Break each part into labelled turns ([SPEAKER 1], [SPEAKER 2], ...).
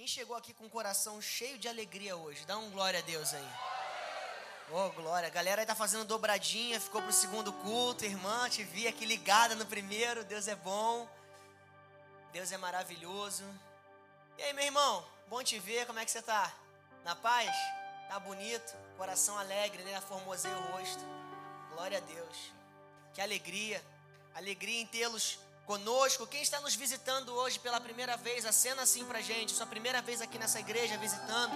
[SPEAKER 1] Quem chegou aqui com o coração cheio de alegria hoje? Dá um glória a Deus aí. Oh, glória. A galera aí tá fazendo dobradinha, ficou pro segundo culto. Irmã, te vi aqui ligada no primeiro. Deus é bom. Deus é maravilhoso. E aí, meu irmão? Bom te ver. Como é que você tá? Na paz? Tá bonito? Coração alegre, né? Formoseia o rosto. Glória a Deus. Que alegria. Alegria em tê-los conosco. Quem está nos visitando hoje pela primeira vez, acena assim pra gente, sua primeira vez aqui nessa igreja visitando.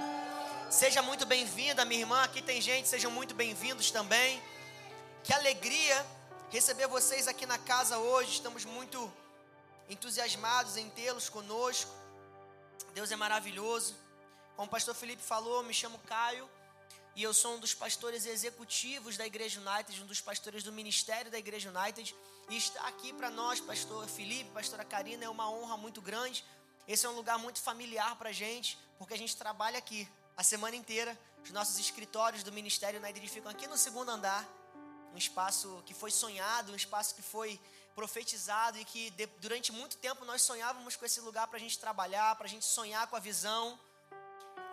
[SPEAKER 1] Seja muito bem-vinda, minha irmã. Aqui tem gente, sejam muito bem-vindos também. Que alegria receber vocês aqui na casa hoje. Estamos muito entusiasmados em tê-los conosco. Deus é maravilhoso. Como o pastor Felipe falou, me chamo Caio e eu sou um dos pastores executivos da Igreja United, um dos pastores do ministério da Igreja United. E estar aqui para nós, pastor Felipe, pastora Karina, é uma honra muito grande. Esse é um lugar muito familiar para a gente, porque a gente trabalha aqui a semana inteira. Os nossos escritórios do Ministério United ficam aqui no segundo andar, um espaço que foi sonhado, um espaço que foi profetizado e que de, durante muito tempo nós sonhávamos com esse lugar para a gente trabalhar, para a gente sonhar com a visão.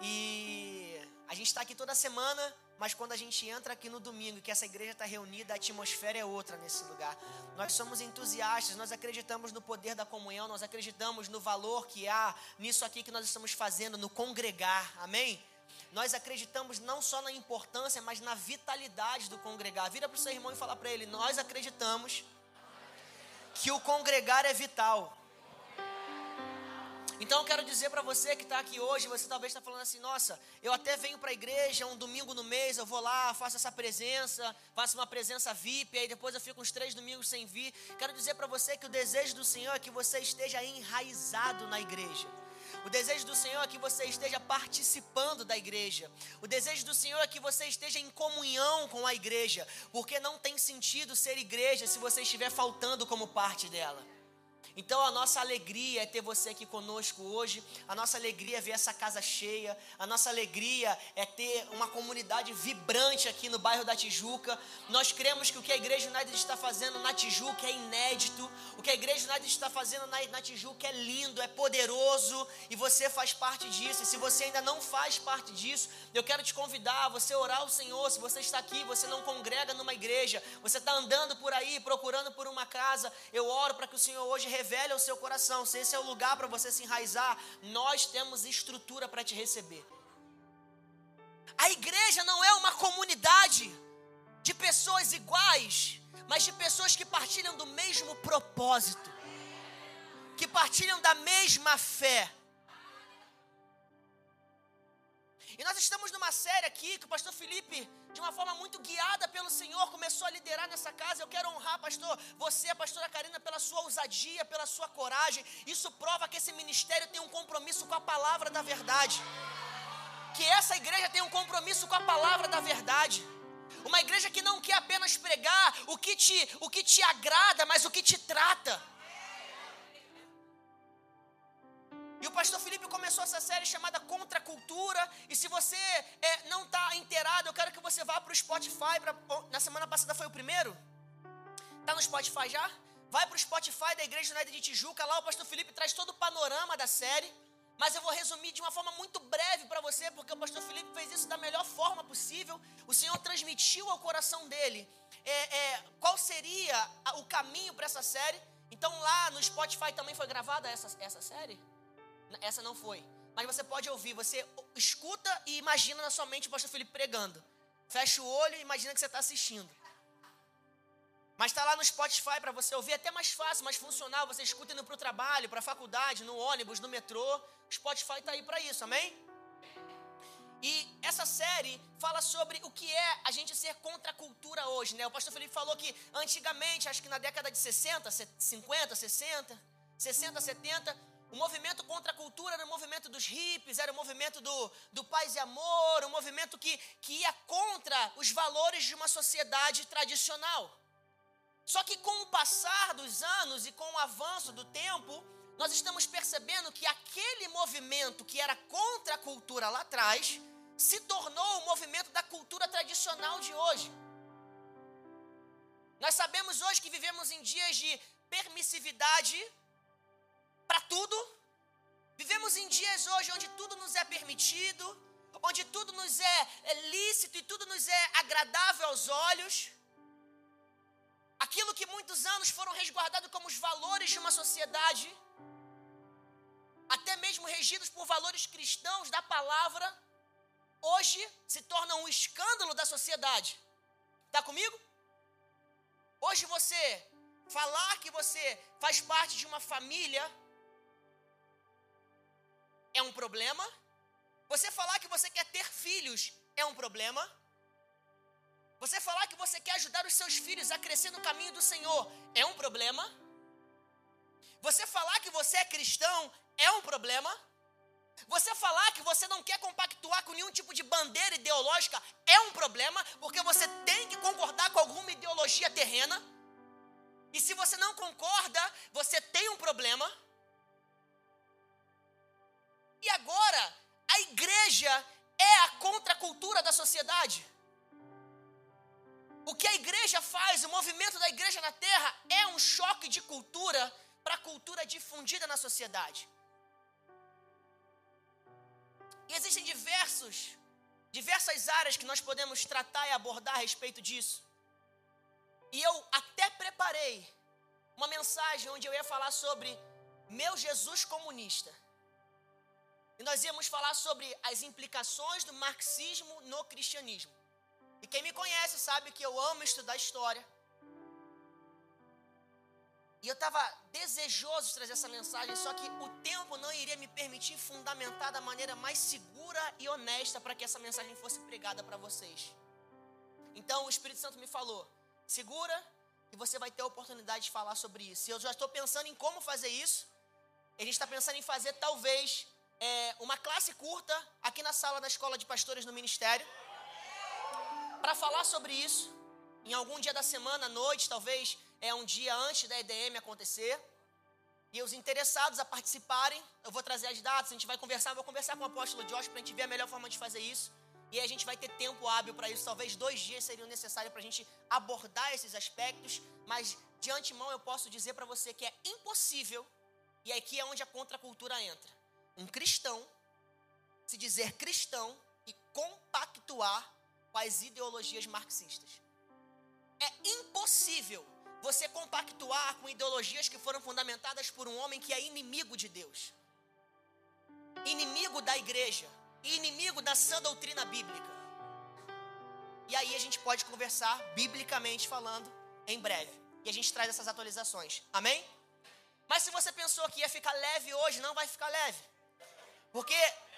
[SPEAKER 1] E a gente está aqui toda semana, mas quando a gente entra aqui no domingo, que essa igreja está reunida, a atmosfera é outra nesse lugar. Nós somos entusiastas, nós acreditamos no poder da comunhão, nós acreditamos no valor que há nisso aqui que nós estamos fazendo, no congregar, amém? Nós acreditamos não só na importância, mas na vitalidade do congregar. Vira para o seu irmão e fala para ele: Nós acreditamos que o congregar é vital. Então eu quero dizer para você que está aqui hoje, você talvez está falando assim, nossa, eu até venho para a igreja um domingo no mês, eu vou lá, faço essa presença, faço uma presença VIP, aí depois eu fico uns três domingos sem vir. Quero dizer para você que o desejo do Senhor é que você esteja enraizado na igreja. O desejo do Senhor é que você esteja participando da igreja. O desejo do Senhor é que você esteja em comunhão com a igreja, porque não tem sentido ser igreja se você estiver faltando como parte dela. Então a nossa alegria é ter você aqui conosco hoje, a nossa alegria é ver essa casa cheia, a nossa alegria é ter uma comunidade vibrante aqui no bairro da Tijuca. Nós cremos que o que a Igreja United está fazendo na Tijuca é inédito, o que a Igreja United está fazendo na, na Tijuca é lindo, é poderoso e você faz parte disso. E se você ainda não faz parte disso, eu quero te convidar a você orar ao Senhor. Se você está aqui, você não congrega numa igreja, você está andando por aí procurando por uma casa, eu oro para que o Senhor hoje revele ao seu coração, se esse é o lugar para você se enraizar, nós temos estrutura para te receber. A igreja não é uma comunidade de pessoas iguais, mas de pessoas que partilham do mesmo propósito, que partilham da mesma fé. E nós estamos numa série aqui que o pastor Felipe, de uma forma muito guiada pelo Senhor, começou a liderar nessa casa. Eu quero honrar, pastor, você, a pastora Karina, pela sua ousadia, pela sua coragem. Isso prova que esse ministério tem um compromisso com a palavra da verdade. Que essa igreja tem um compromisso com a palavra da verdade. Uma igreja que não quer apenas pregar o que te, o que te agrada, mas o que te trata. E o pastor Felipe começou essa série chamada Contra a Cultura. E se você é, não está inteirado, eu quero que você vá para o Spotify. Pra, na semana passada foi o primeiro. Está no Spotify já? Vai para o Spotify da Igreja Unida de Tijuca. Lá o pastor Felipe traz todo o panorama da série. Mas eu vou resumir de uma forma muito breve para você, porque o pastor Felipe fez isso da melhor forma possível. O Senhor transmitiu ao coração dele é, é, qual seria o caminho para essa série. Então lá no Spotify também foi gravada essa, essa série? Essa não foi. Mas você pode ouvir, você escuta e imagina na sua mente o pastor Felipe pregando. Fecha o olho e imagina que você está assistindo. Mas está lá no Spotify para você ouvir, é até mais fácil, mais funcional. Você escuta indo para o trabalho, para a faculdade, no ônibus, no metrô. O Spotify está aí para isso, amém? E essa série fala sobre o que é a gente ser contra a cultura hoje, né? O pastor Felipe falou que antigamente, acho que na década de 60, 50, 60, 60, 70, o movimento contra a cultura era o movimento dos hippies, era o movimento do, do paz e amor, um movimento que, que ia contra os valores de uma sociedade tradicional. Só que com o passar dos anos e com o avanço do tempo, nós estamos percebendo que aquele movimento que era contra a cultura lá atrás se tornou o movimento da cultura tradicional de hoje. Nós sabemos hoje que vivemos em dias de permissividade para tudo. Vivemos em dias hoje onde tudo nos é permitido, onde tudo nos é, é lícito e tudo nos é agradável aos olhos. Aquilo que muitos anos foram resguardados como os valores de uma sociedade, até mesmo regidos por valores cristãos da palavra, hoje se torna um escândalo da sociedade. Está comigo? Hoje você falar que você faz parte de uma família é um problema. Você falar que você quer ter filhos é um problema. Você falar que você quer ajudar os seus filhos a crescer no caminho do Senhor é um problema. Você falar que você é cristão é um problema. Você falar que você não quer compactuar com nenhum tipo de bandeira ideológica é um problema, porque você tem que concordar com alguma ideologia terrena. E se você não concorda, você tem um problema. E agora, a igreja é a contracultura da sociedade. O que a igreja faz, o movimento da igreja na terra, é um choque de cultura para a cultura difundida na sociedade. E existem diversos, diversas áreas que nós podemos tratar e abordar a respeito disso. E eu até preparei uma mensagem onde eu ia falar sobre meu Jesus comunista. E nós íamos falar sobre as implicações do marxismo no cristianismo. E quem me conhece sabe que eu amo estudar história. E eu estava desejoso de trazer essa mensagem, só que o tempo não iria me permitir fundamentar da maneira mais segura e honesta para que essa mensagem fosse pregada para vocês. Então o Espírito Santo me falou: segura e você vai ter a oportunidade de falar sobre isso. E eu já estou pensando em como fazer isso. A gente está pensando em fazer talvez é, uma classe curta aqui na sala da escola de pastores no ministério para falar sobre isso. Em algum dia da semana, à noite, talvez é um dia antes da EDM acontecer. E os interessados a participarem, eu vou trazer as datas, a gente vai conversar, vou conversar com o apóstolo Josh para a gente ver a melhor forma de fazer isso. E aí a gente vai ter tempo hábil para isso. Talvez dois dias seriam necessários para a gente abordar esses aspectos. Mas de antemão eu posso dizer para você que é impossível, e aqui é onde a contracultura entra. Um cristão se dizer cristão e compactuar com as ideologias marxistas. É impossível você compactuar com ideologias que foram fundamentadas por um homem que é inimigo de Deus, inimigo da igreja, inimigo da sã doutrina bíblica. E aí a gente pode conversar biblicamente falando em breve. E a gente traz essas atualizações. Amém? Mas se você pensou que ia ficar leve hoje, não vai ficar leve. Porque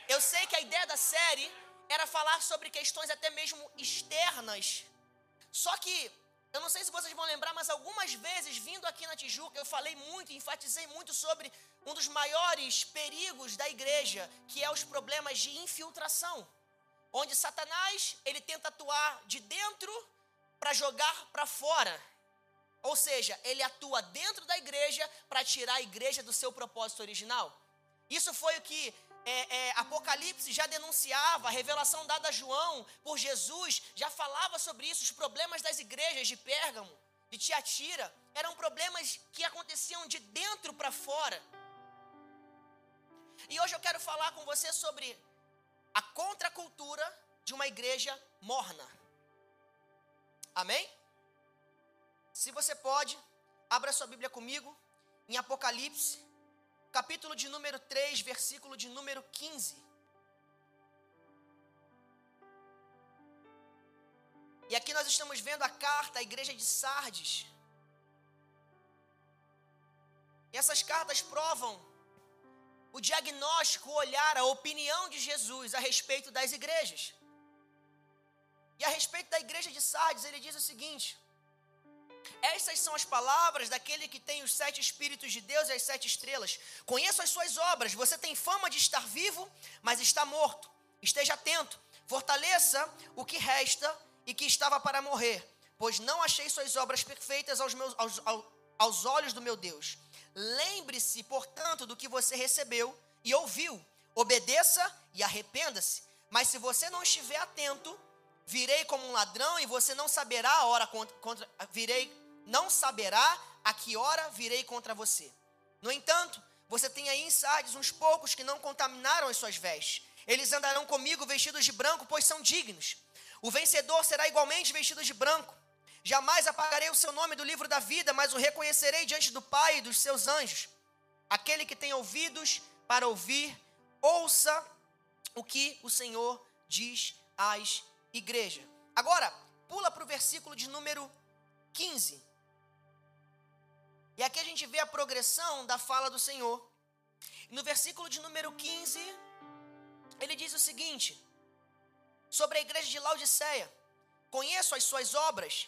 [SPEAKER 1] eu sei que a ideia da série era falar sobre questões até mesmo externas. Só que, eu não sei se vocês vão lembrar, mas algumas vezes, vindo aqui na Tijuca, eu falei muito, enfatizei muito sobre um dos maiores perigos da igreja, que é os problemas de infiltração. Onde Satanás, ele tenta atuar de dentro para jogar para fora. Ou seja, ele atua dentro da igreja para tirar a igreja do seu propósito original. Isso foi o que é, é, Apocalipse já denunciava, a revelação dada a João por Jesus já falava sobre isso. Os problemas das igrejas de Pérgamo, de Tiatira, eram problemas que aconteciam de dentro para fora. E hoje eu quero falar com você sobre a contracultura de uma igreja morna. Amém? Se você pode, abra sua Bíblia comigo em Apocalipse capítulo de número 3, versículo de número 15. E aqui nós estamos vendo a carta à igreja de Sardes. E essas cartas provam o diagnóstico, o olhar, a opinião de Jesus a respeito das igrejas. E a respeito da igreja de Sardes, ele diz o seguinte: estas são as palavras daquele que tem os sete Espíritos de Deus e as sete estrelas. Conheço as suas obras. Você tem fama de estar vivo, mas está morto. Esteja atento. Fortaleça o que resta e que estava para morrer, pois não achei suas obras perfeitas aos, meus, aos, aos olhos do meu Deus. Lembre-se, portanto, do que você recebeu e ouviu. Obedeça e arrependa-se. Mas se você não estiver atento, Virei como um ladrão e você não saberá a hora contra, contra virei, não saberá a que hora virei contra você. No entanto, Você tem aí em Sardes uns poucos que não contaminaram as suas vestes. Eles andarão comigo vestidos de branco, pois são dignos. O vencedor será igualmente vestido de branco. Jamais apagarei o seu nome do livro da vida, mas o reconhecerei diante do Pai e dos seus anjos. Aquele que tem ouvidos para ouvir, ouça o que o Senhor diz às igrejas. Agora, pula para o versículo de número 15. E aqui a gente vê a progressão da fala do Senhor. No versículo de número 15, ele diz o seguinte: sobre a igreja de Laodiceia: Conheço as suas obras,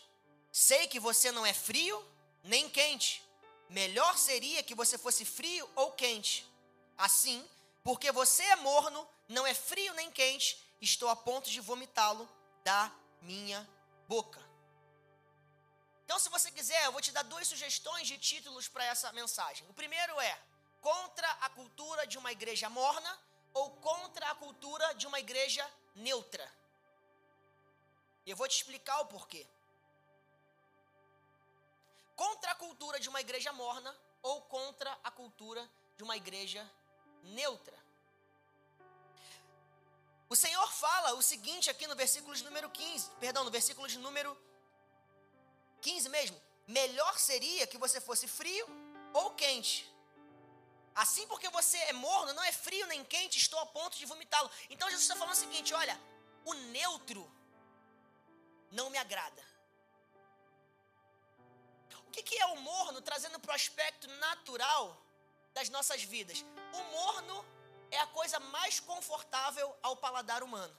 [SPEAKER 1] sei que você não é frio nem quente. Melhor seria que você fosse frio ou quente. Assim, porque você é morno, não é frio nem quente, estou a ponto de vomitá-lo da minha boca. Então, se você quiser, eu vou te dar duas sugestões de títulos para essa mensagem. O primeiro é Contra a cultura de uma igreja morna ou contra a cultura de uma igreja neutra. E eu vou te explicar o porquê. Contra a cultura de uma igreja morna ou contra a cultura de uma igreja neutra. O Senhor fala o seguinte aqui no versículo de número 15, perdão, no versículo de número 15 mesmo. Melhor seria que você fosse frio ou quente. Assim, porque você é morno, não é frio nem quente, estou a ponto de vomitá-lo. Então, Jesus está falando o seguinte: olha, o neutro não me agrada. O que, que é o morno trazendo para o aspecto natural das nossas vidas? O morno é a coisa mais confortável ao paladar humano.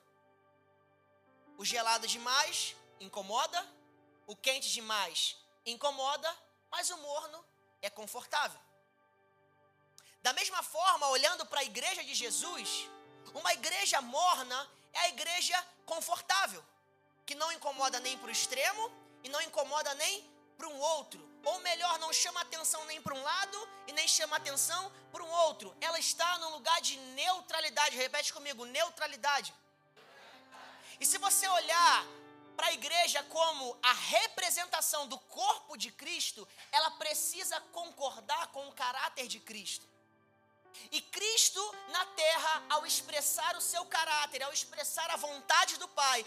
[SPEAKER 1] O gelado demais incomoda, o quente demais incomoda, mas o morno é confortável. Da mesma forma, olhando para a igreja de Jesus, uma igreja morna é a igreja confortável, que não incomoda nem para o extremo e não incomoda nem para um outro. Ou melhor, não chama atenção nem para um lado e nem chama atenção para um outro. Ela está num lugar de neutralidade. Repete comigo: neutralidade. E se você olhar para a igreja como a representação do corpo de Cristo, ela precisa concordar com o caráter de Cristo. E Cristo na terra, ao expressar o seu caráter, ao expressar a vontade do Pai,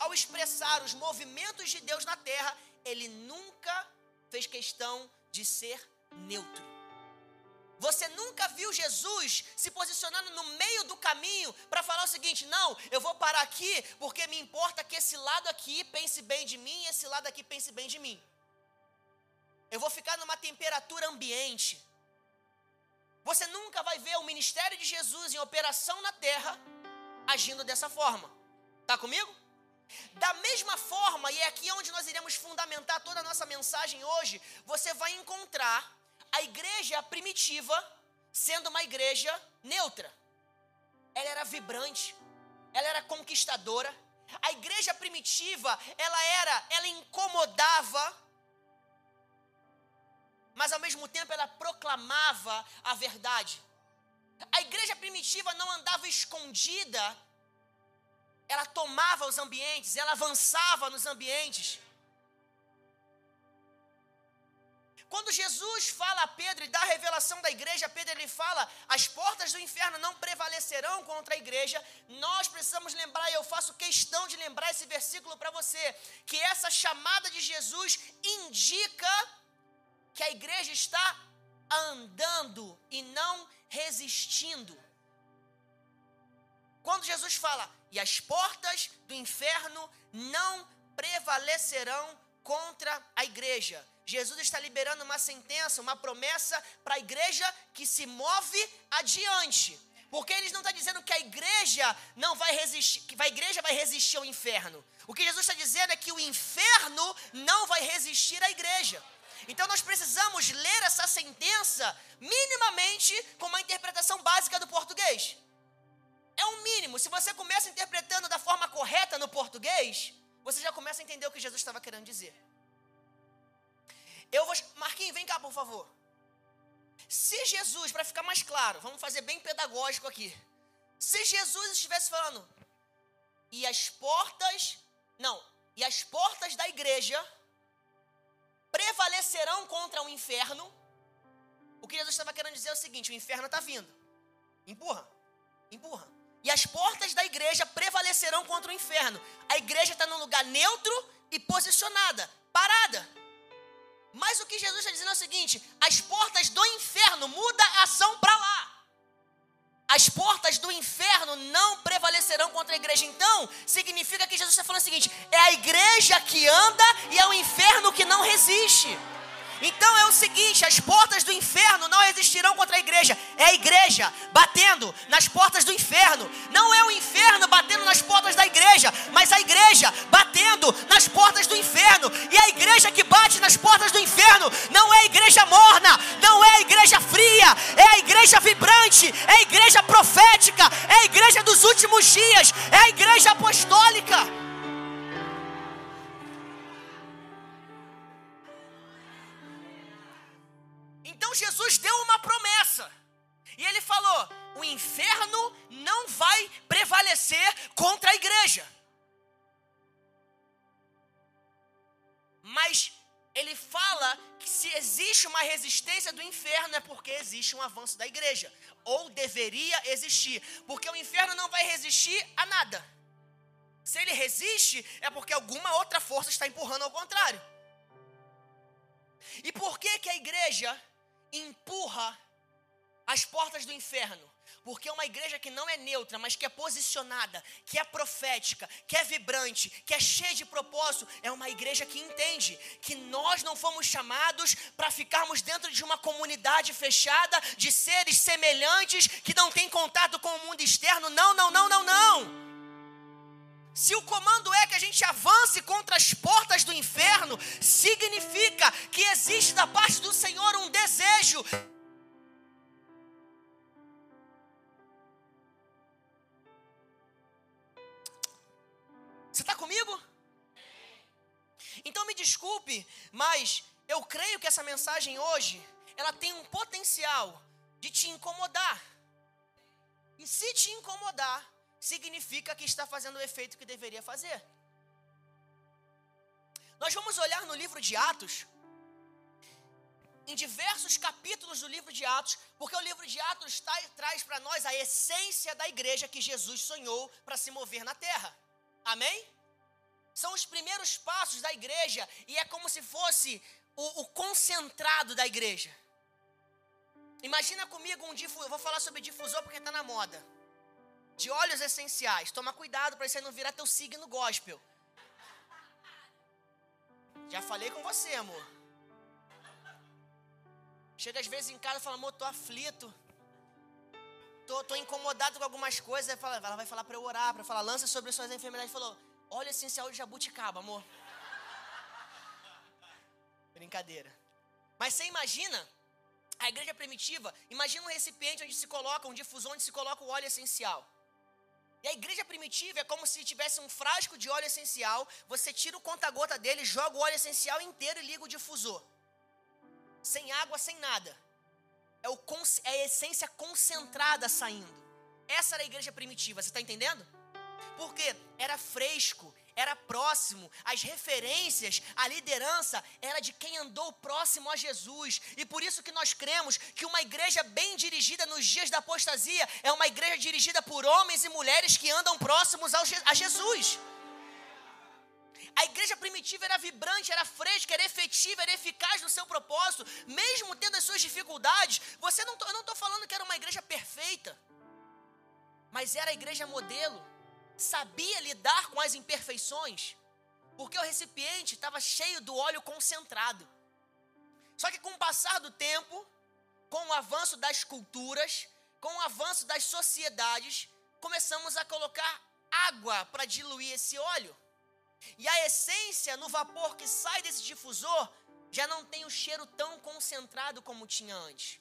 [SPEAKER 1] ao expressar os movimentos de Deus na terra, ele nunca fez questão de ser neutro. Você nunca viu Jesus se posicionando no meio do caminho para falar o seguinte: não, eu vou parar aqui porque me importa que esse lado aqui pense bem de mim e esse lado aqui pense bem de mim. Eu vou ficar numa temperatura ambiente. Você nunca vai ver o ministério de Jesus em operação na terra agindo dessa forma. Tá comigo? Da mesma forma, e é aqui onde nós iremos fundamentar toda a nossa mensagem hoje, você vai encontrar a igreja primitiva sendo uma igreja neutra. Ela era vibrante, ela era conquistadora. A igreja primitiva, ela era, ela incomodava, mas ao mesmo tempo ela proclamava a verdade. A igreja primitiva não andava escondida ela tomava os ambientes, ela avançava nos ambientes. Quando Jesus fala a Pedro e dá a revelação da igreja, Pedro ele fala: as portas do inferno não prevalecerão contra a igreja. Nós precisamos lembrar, e eu faço questão de lembrar esse versículo para você, que essa chamada de Jesus indica que a igreja está andando e não resistindo. Quando Jesus fala, e as portas do inferno não prevalecerão contra a igreja. Jesus está liberando uma sentença, uma promessa para a igreja que se move adiante. Porque ele não está dizendo que a igreja não vai resistir, que a igreja vai resistir ao inferno. O que Jesus está dizendo é que o inferno não vai resistir à igreja. Então nós precisamos ler essa sentença minimamente com uma interpretação básica do português. É um mínimo. Se você começa interpretando da forma correta no português, você já começa a entender o que Jesus estava querendo dizer. Eu vou. Marquinhos, vem cá, por favor. Se Jesus, para ficar mais claro, vamos fazer bem pedagógico aqui. Se Jesus estivesse falando, e as portas. Não, e as portas da igreja prevalecerão contra o inferno. O que Jesus estava querendo dizer é o seguinte: o inferno está vindo. Empurra, empurra. E as portas da igreja prevalecerão contra o inferno. A igreja está num lugar neutro e posicionada, parada. Mas o que Jesus está dizendo é o seguinte: as portas do inferno muda a ação para lá. As portas do inferno não prevalecerão contra a igreja. Então, significa que Jesus está falando o seguinte: é a igreja que anda e é o inferno que não resiste. Então é o seguinte: as portas do inferno não resistirão contra a igreja. É a igreja batendo nas portas do inferno. Não é o inferno batendo nas portas da igreja, mas a igreja batendo nas portas do inferno. E a igreja que bate nas portas do inferno não é a igreja morna, não é a igreja fria, é a igreja vibrante, é a igreja profética, é a igreja dos últimos dias, é a igreja contra a igreja. Mas ele fala que se existe uma resistência do inferno é porque existe um avanço da igreja. Ou deveria existir. Porque o inferno não vai resistir a nada. Se ele resiste, é porque alguma outra força está empurrando ao contrário. E por que que a igreja empurra as portas do inferno. Porque é uma igreja que não é neutra, mas que é posicionada, que é profética, que é vibrante, que é cheia de propósito, é uma igreja que entende que nós não fomos chamados para ficarmos dentro de uma comunidade fechada de seres semelhantes que não têm contato com o mundo externo. Não, não, não, não, não. Se o comando é que a gente avance contra as portas do inferno, significa que existe da parte do Senhor um desejo. Comigo? Então me desculpe, mas eu creio que essa mensagem hoje ela tem um potencial de te incomodar. E se te incomodar, significa que está fazendo o efeito que deveria fazer. Nós vamos olhar no livro de Atos, em diversos capítulos do livro de Atos, porque o livro de Atos tá, traz para nós a essência da igreja que Jesus sonhou para se mover na terra. Amém? São os primeiros passos da igreja e é como se fosse o, o concentrado da igreja. Imagina comigo um difusor, vou falar sobre difusor porque está na moda de óleos essenciais. Toma cuidado para você não virar teu signo gospel. Já falei com você, amor. Chega às vezes em casa e fala, amor, tô aflito. Tô, tô incomodado com algumas coisas. Ela vai falar para eu orar, para falar, lança sobre suas enfermidades. Falou, óleo essencial de jabuticaba, amor. Brincadeira. Mas você imagina a igreja primitiva, imagina um recipiente onde se coloca, um difusor onde se coloca o óleo essencial. E a igreja primitiva é como se tivesse um frasco de óleo essencial, você tira o conta-gota dele, joga o óleo essencial inteiro e liga o difusor. Sem água, sem nada. É, o, é a essência concentrada saindo. Essa era a igreja primitiva, você está entendendo? Porque era fresco, era próximo, as referências, a liderança era de quem andou próximo a Jesus. E por isso que nós cremos que uma igreja bem dirigida nos dias da apostasia é uma igreja dirigida por homens e mulheres que andam próximos a Jesus. A igreja primitiva era vibrante, era fresca, era efetiva, era eficaz no seu propósito, mesmo tendo as suas dificuldades. Você não, eu não estou falando que era uma igreja perfeita, mas era a igreja modelo sabia lidar com as imperfeições, porque o recipiente estava cheio do óleo concentrado. Só que com o passar do tempo, com o avanço das culturas, com o avanço das sociedades, começamos a colocar água para diluir esse óleo. E a essência no vapor que sai desse difusor já não tem o cheiro tão concentrado como tinha antes.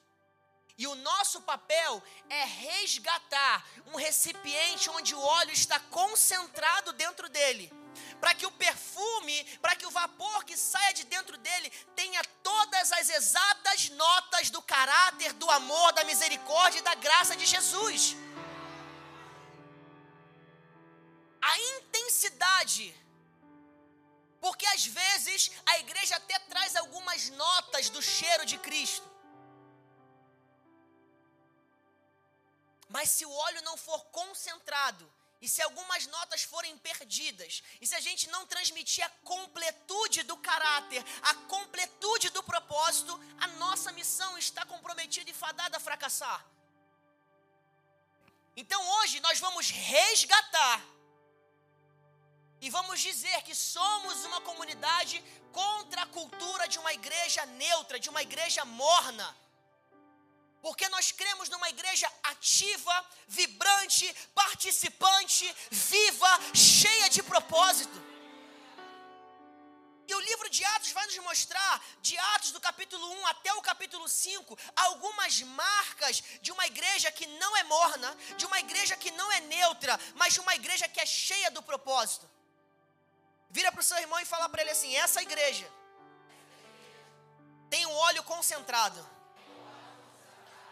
[SPEAKER 1] E o nosso papel é resgatar um recipiente onde o óleo está concentrado dentro dele, para que o perfume, para que o vapor que saia de dentro dele tenha todas as exatas notas do caráter, do amor, da misericórdia e da graça de Jesus. A intensidade porque às vezes a igreja até traz algumas notas do cheiro de Cristo. Mas se o óleo não for concentrado, e se algumas notas forem perdidas, e se a gente não transmitir a completude do caráter, a completude do propósito, a nossa missão está comprometida e fadada a fracassar. Então hoje nós vamos resgatar e vamos dizer que somos uma comunidade contra a cultura de uma igreja neutra, de uma igreja morna porque nós cremos numa igreja ativa, vibrante, participante, viva, cheia de propósito. E o livro de Atos vai nos mostrar, de Atos do capítulo 1 até o capítulo 5, algumas marcas de uma igreja que não é morna, de uma igreja que não é neutra, mas de uma igreja que é cheia do propósito. Vira para o seu irmão e fala para ele assim: essa igreja tem um óleo concentrado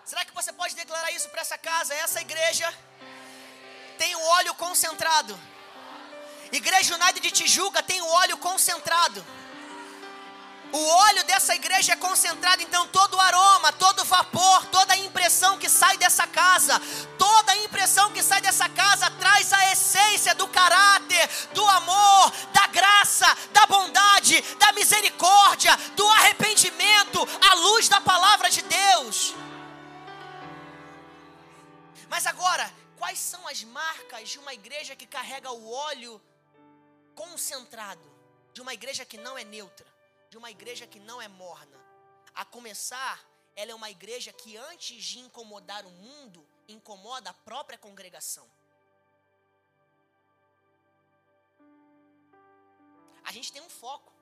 [SPEAKER 1] Será que você pode declarar isso para essa casa? Essa igreja tem o óleo concentrado. Igreja United de Tijuca tem o óleo concentrado. O óleo dessa igreja é concentrado, então todo o aroma, todo o vapor, toda a impressão que sai dessa casa, toda a impressão que sai dessa casa traz a essência do caráter, do amor, da graça, da bondade, da misericórdia, do arrependimento, à luz da palavra de Deus. Mas agora, quais são as marcas de uma igreja que carrega o óleo concentrado? De uma igreja que não é neutra, de uma igreja que não é morna. A começar, ela é uma igreja que antes de incomodar o mundo, incomoda a própria congregação. A gente tem um foco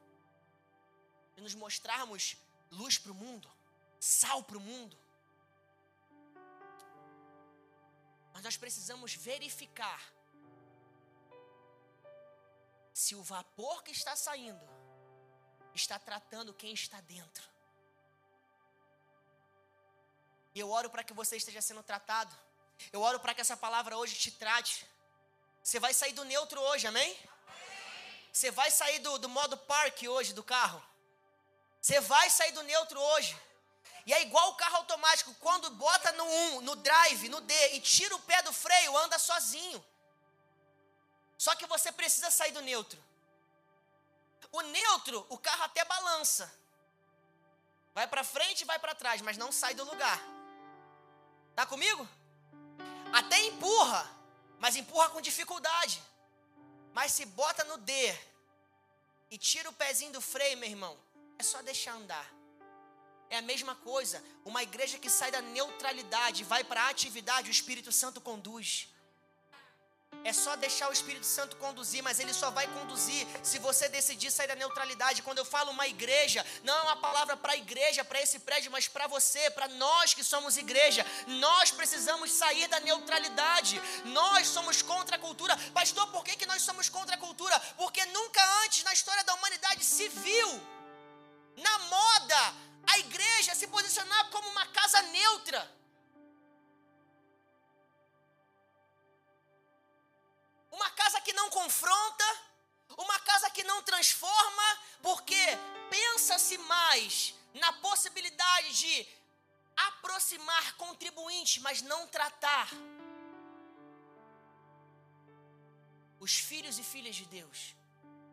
[SPEAKER 1] de nos mostrarmos luz para o mundo, sal para o mundo. Mas nós precisamos verificar se o vapor que está saindo está tratando quem está dentro. E eu oro para que você esteja sendo tratado. Eu oro para que essa palavra hoje te trate. Você vai sair do neutro hoje, amém? Você vai sair do, do modo parque hoje do carro. Você vai sair do neutro hoje. E é igual o carro automático, quando bota no 1, no drive, no D e tira o pé do freio, anda sozinho. Só que você precisa sair do neutro. O neutro, o carro até balança. Vai para frente e vai para trás, mas não sai do lugar. Tá comigo? Até empurra, mas empurra com dificuldade. Mas se bota no D e tira o pezinho do freio, meu irmão, é só deixar andar. É a mesma coisa. Uma igreja que sai da neutralidade, vai para a atividade, o Espírito Santo conduz. É só deixar o Espírito Santo conduzir, mas ele só vai conduzir se você decidir sair da neutralidade. Quando eu falo uma igreja, não é uma palavra para a igreja, para esse prédio, mas para você, para nós que somos igreja. Nós precisamos sair da neutralidade. Nós somos contra a cultura. Pastor, por que, que nós somos contra a cultura? Porque nunca antes na história da humanidade se viu na moda a igreja se posicionar como uma casa neutra. Uma casa que não confronta, uma casa que não transforma, porque pensa-se mais na possibilidade de aproximar contribuinte, mas não tratar os filhos e filhas de Deus,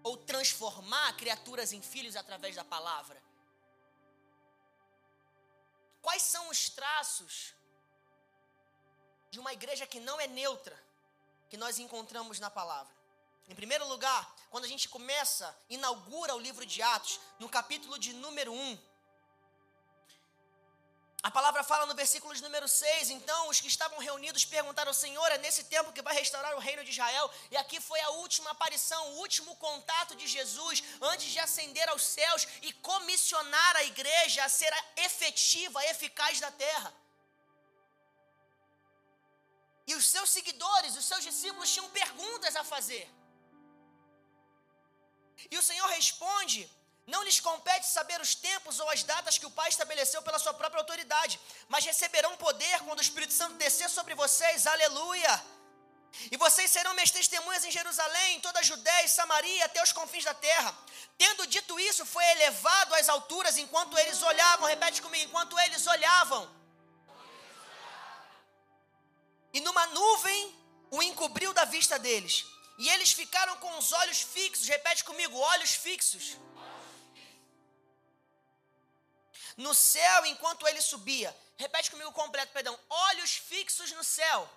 [SPEAKER 1] ou transformar criaturas em filhos através da palavra. Quais são os traços de uma igreja que não é neutra que nós encontramos na palavra? Em primeiro lugar, quando a gente começa, inaugura o livro de Atos, no capítulo de número 1, a palavra fala no versículo de número 6, então os que estavam reunidos perguntaram ao Senhor, é nesse tempo que vai restaurar o reino de Israel? E aqui foi a última aparição, o último contato de Jesus antes de ascender aos céus e comissionar a igreja a ser efetiva, eficaz da terra. E os seus seguidores, os seus discípulos tinham perguntas a fazer. E o Senhor responde não lhes compete saber os tempos ou as datas que o Pai estabeleceu pela sua própria autoridade, mas receberão poder quando o Espírito Santo descer sobre vocês. Aleluia! E vocês serão minhas testemunhas em Jerusalém, em toda a Judéia e Samaria, até os confins da terra. Tendo dito isso, foi elevado às alturas enquanto eles olhavam. Repete comigo: enquanto eles olhavam. e numa nuvem o encobriu da vista deles. E eles ficaram com os olhos fixos, repete comigo, olhos fixos. No céu enquanto ele subia. Repete comigo completo, perdão. Olhos fixos no céu.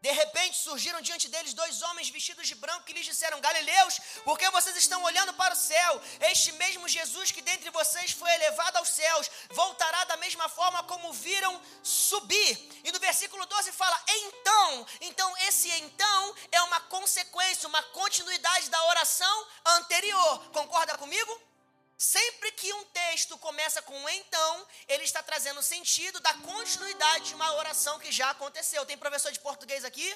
[SPEAKER 1] De repente surgiram diante deles dois homens vestidos de branco que lhes disseram: Galileus, por que vocês estão olhando para o céu? Este mesmo Jesus que dentre vocês foi elevado aos céus, voltará da mesma forma como viram subir. E no versículo 12 fala: Então, então esse então é uma consequência, uma continuidade da oração anterior. Concorda comigo? Sempre que um texto começa com então, ele está trazendo sentido da continuidade de uma oração que já aconteceu. Tem professor de português aqui?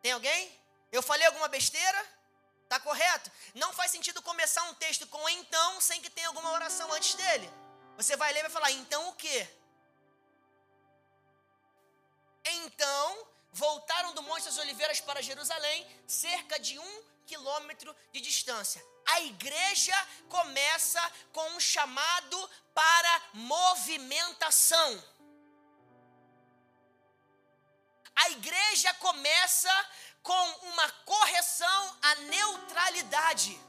[SPEAKER 1] Tem alguém? Eu falei alguma besteira? Tá correto? Não faz sentido começar um texto com então sem que tenha alguma oração antes dele. Você vai ler e vai falar, então o quê? Então voltaram do Monte das Oliveiras para Jerusalém, cerca de um quilômetro de distância a igreja começa com um chamado para movimentação. A igreja começa com uma correção à neutralidade.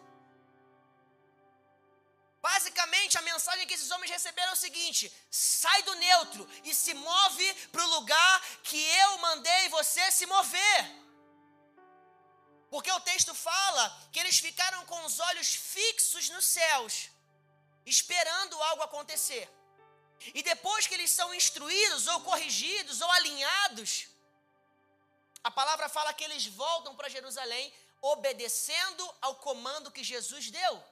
[SPEAKER 1] Basicamente, a mensagem que esses homens receberam é o seguinte: sai do neutro e se move para o lugar que eu mandei você se mover. Porque o texto fala que eles ficaram com os olhos fixos nos céus, esperando algo acontecer. E depois que eles são instruídos, ou corrigidos, ou alinhados, a palavra fala que eles voltam para Jerusalém, obedecendo ao comando que Jesus deu.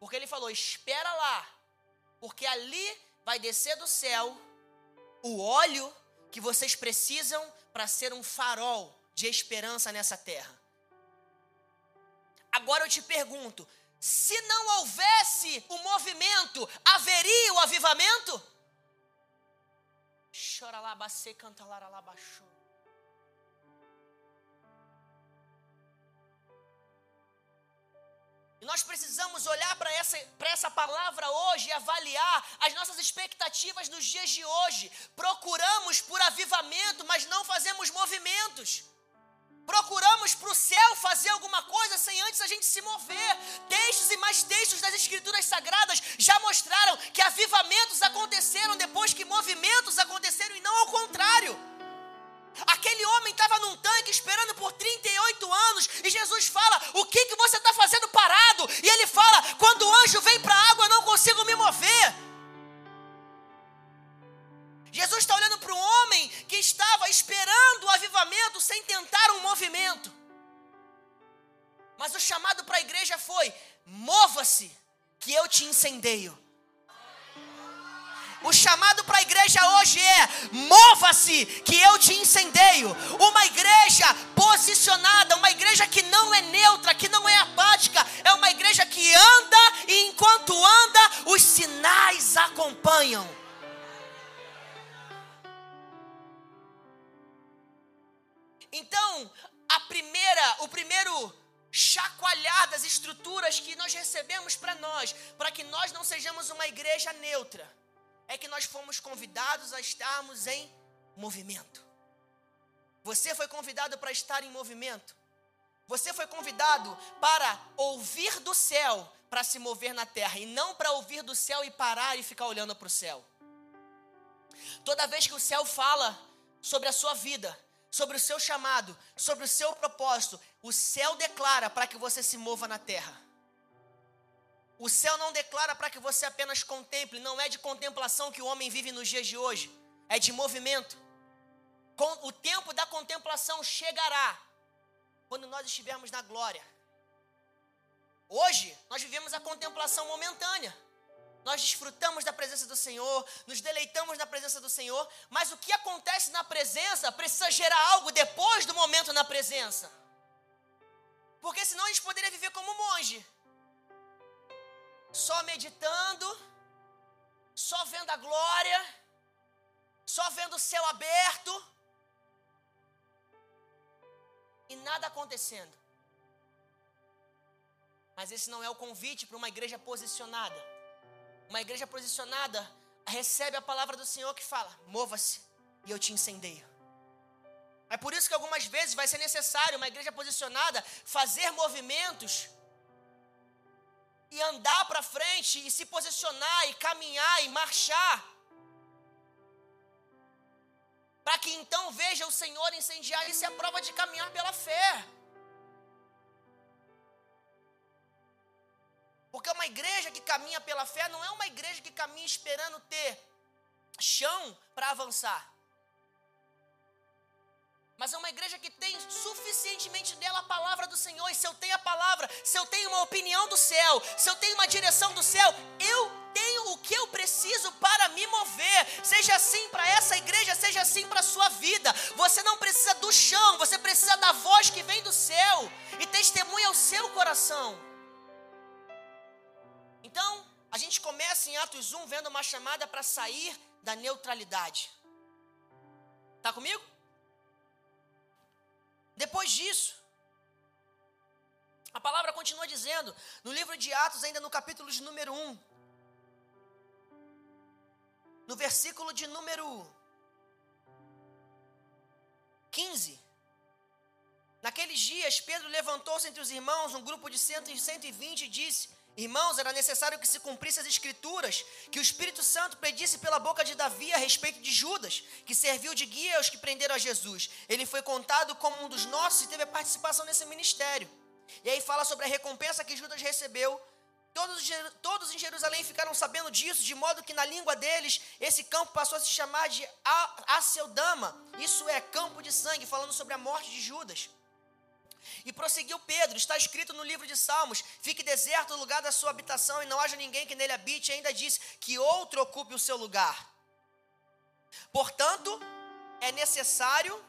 [SPEAKER 1] Porque ele falou: espera lá, porque ali vai descer do céu o óleo que vocês precisam para ser um farol de esperança nessa terra. Agora eu te pergunto: se não houvesse o movimento, haveria o avivamento? Choralabacê, cantalaralabaxô. E nós precisamos olhar para essa, essa palavra hoje e avaliar as nossas expectativas nos dias de hoje. Procuramos por avivamento, mas não fazemos movimentos. Procuramos para o céu fazer alguma coisa sem antes a gente se mover. Textos e mais textos das Escrituras Sagradas já mostraram que avivamentos aconteceram depois que movimentos aconteceram e não ao contrário. Aquele homem estava num tanque esperando por 38 anos e Jesus fala: O que, que você está fazendo parado? E ele fala: Quando o anjo vem para a água, não consigo me mover. Jesus está olhando para um homem que estava esperando o avivamento sem tentar um movimento. Mas o chamado para a igreja foi: mova-se, que eu te incendeio. O chamado para a igreja hoje é: mova-se, que eu te incendeio. Uma igreja posicionada, uma igreja que não é neutra, que não é apática, é uma igreja que anda e enquanto anda, os sinais acompanham. Então, a primeira, o primeiro chacoalhar das estruturas que nós recebemos para nós, para que nós não sejamos uma igreja neutra, é que nós fomos convidados a estarmos em movimento. Você foi convidado para estar em movimento. Você foi convidado para ouvir do céu para se mover na terra e não para ouvir do céu e parar e ficar olhando para o céu. Toda vez que o céu fala sobre a sua vida, sobre o seu chamado, sobre o seu propósito, o céu declara para que você se mova na terra. O céu não declara para que você apenas contemple, não é de contemplação que o homem vive nos dias de hoje, é de movimento. O tempo da contemplação chegará quando nós estivermos na glória. Hoje, nós vivemos a contemplação momentânea nós desfrutamos da presença do Senhor, nos deleitamos na presença do Senhor, mas o que acontece na presença precisa gerar algo depois do momento na presença. Porque senão a gente poderia viver como monge, só meditando, só vendo a glória, só vendo o céu aberto e nada acontecendo. Mas esse não é o convite para uma igreja posicionada. Uma igreja posicionada recebe a palavra do Senhor que fala: mova-se e eu te incendeio. É por isso que algumas vezes vai ser necessário uma igreja posicionada fazer movimentos e andar para frente e se posicionar e caminhar e marchar. Para que então veja o Senhor incendiar, isso é a prova de caminhar pela fé. Porque uma igreja que caminha pela fé não é uma igreja que caminha esperando ter chão para avançar. Mas é uma igreja que tem suficientemente dela a palavra do Senhor. E se eu tenho a palavra, se eu tenho uma opinião do céu, se eu tenho uma direção do céu, eu tenho o que eu preciso para me mover. Seja assim para essa igreja, seja assim para a sua vida. Você não precisa do chão, você precisa da voz que vem do céu e testemunha o seu coração. Então, a gente começa em Atos 1 vendo uma chamada para sair da neutralidade. Tá comigo? Depois disso, a palavra continua dizendo, no livro de Atos, ainda no capítulo de número 1, no versículo de número 15. Naqueles dias, Pedro levantou-se entre os irmãos, um grupo de 120, e disse: Irmãos, era necessário que se cumprisse as escrituras, que o Espírito Santo predisse pela boca de Davi a respeito de Judas, que serviu de guia aos que prenderam a Jesus. Ele foi contado como um dos nossos e teve participação nesse ministério. E aí fala sobre a recompensa que Judas recebeu. Todos, todos em Jerusalém ficaram sabendo disso, de modo que na língua deles esse campo passou a se chamar de Aceldama, isso é, campo de sangue, falando sobre a morte de Judas. E prosseguiu Pedro, está escrito no livro de Salmos: fique deserto o lugar da sua habitação e não haja ninguém que nele habite. E ainda disse que outro ocupe o seu lugar. Portanto, é necessário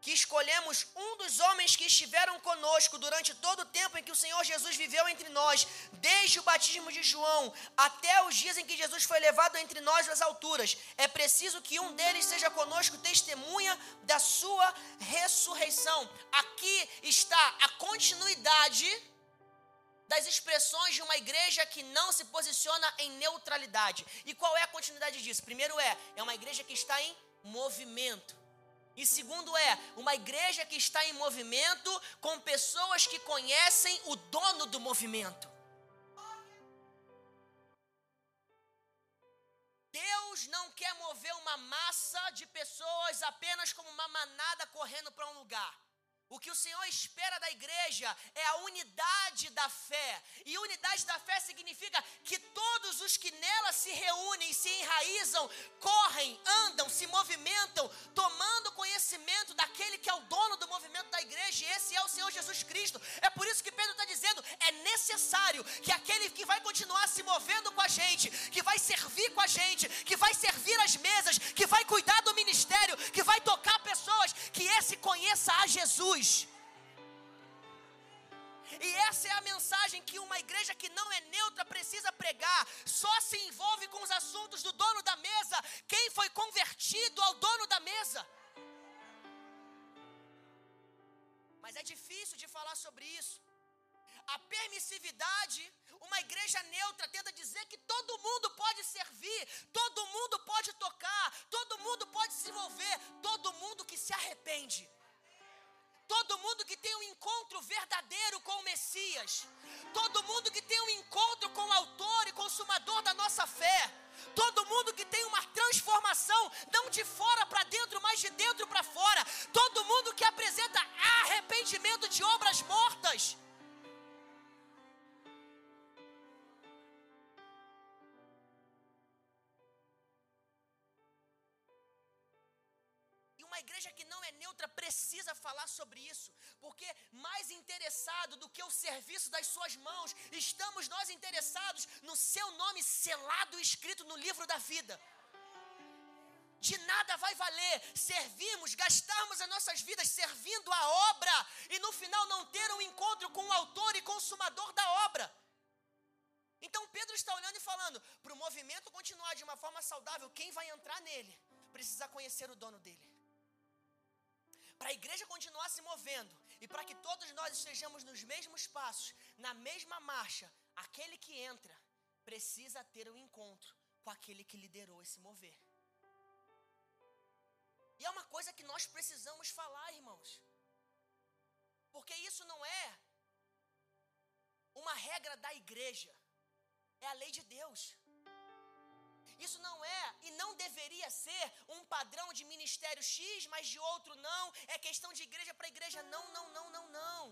[SPEAKER 1] que escolhemos um dos homens que estiveram conosco durante todo o tempo em que o Senhor Jesus viveu entre nós, desde o batismo de João até os dias em que Jesus foi levado entre nós às alturas. É preciso que um deles seja conosco testemunha da sua ressurreição. Aqui está a continuidade das expressões de uma igreja que não se posiciona em neutralidade. E qual é a continuidade disso? Primeiro é, é uma igreja que está em movimento. E segundo é, uma igreja que está em movimento com pessoas que conhecem o dono do movimento. Deus não quer mover uma massa de pessoas apenas como uma manada correndo para um lugar. O que o Senhor espera da igreja é a unidade da fé. E unidade da fé significa que todos os que nela se reúnem, se enraizam, correm, andam, se movimentam, tomando conhecimento daquele que é o dono do movimento da igreja, e esse é o Senhor Jesus Cristo. É por isso que Pedro está dizendo: é necessário que aquele que vai continuar se movendo com a gente, que vai servir com a gente, que vai servir as mesas, que vai cuidar do ministério, que vai tocar pessoas, que esse conheça a Jesus E essa é a mensagem que uma igreja que não é neutra precisa pregar. Só se envolve com os assuntos do dono da mesa quem foi convertido ao dono da mesa. Mas é difícil de falar sobre isso. A permissividade, uma igreja neutra tenta dizer que todo mundo pode servir, todo mundo pode tocar, todo mundo pode se envolver, todo mundo que se arrepende. Todo mundo que tem um encontro verdadeiro com o Messias. Todo mundo que tem um encontro com o autor e consumador da nossa fé. Todo mundo que tem uma transformação, não de fora para dentro, mas de dentro para fora. Todo mundo que apresenta arrependimento de obras mortas. Neutra precisa falar sobre isso, porque mais interessado do que o serviço das suas mãos, estamos nós interessados no seu nome selado e escrito no livro da vida. De nada vai valer servirmos, gastarmos as nossas vidas servindo a obra e no final não ter um encontro com o autor e consumador da obra. Então Pedro está olhando e falando: para o movimento continuar de uma forma saudável, quem vai entrar nele precisa conhecer o dono dele para a igreja continuar se movendo e para que todos nós estejamos nos mesmos passos, na mesma marcha, aquele que entra precisa ter um encontro com aquele que liderou esse mover. E é uma coisa que nós precisamos falar, irmãos. Porque isso não é uma regra da igreja, é a lei de Deus. Isso não é e não deveria ser um padrão de ministério X, mas de outro não. É questão de igreja para igreja. Não, não, não, não, não.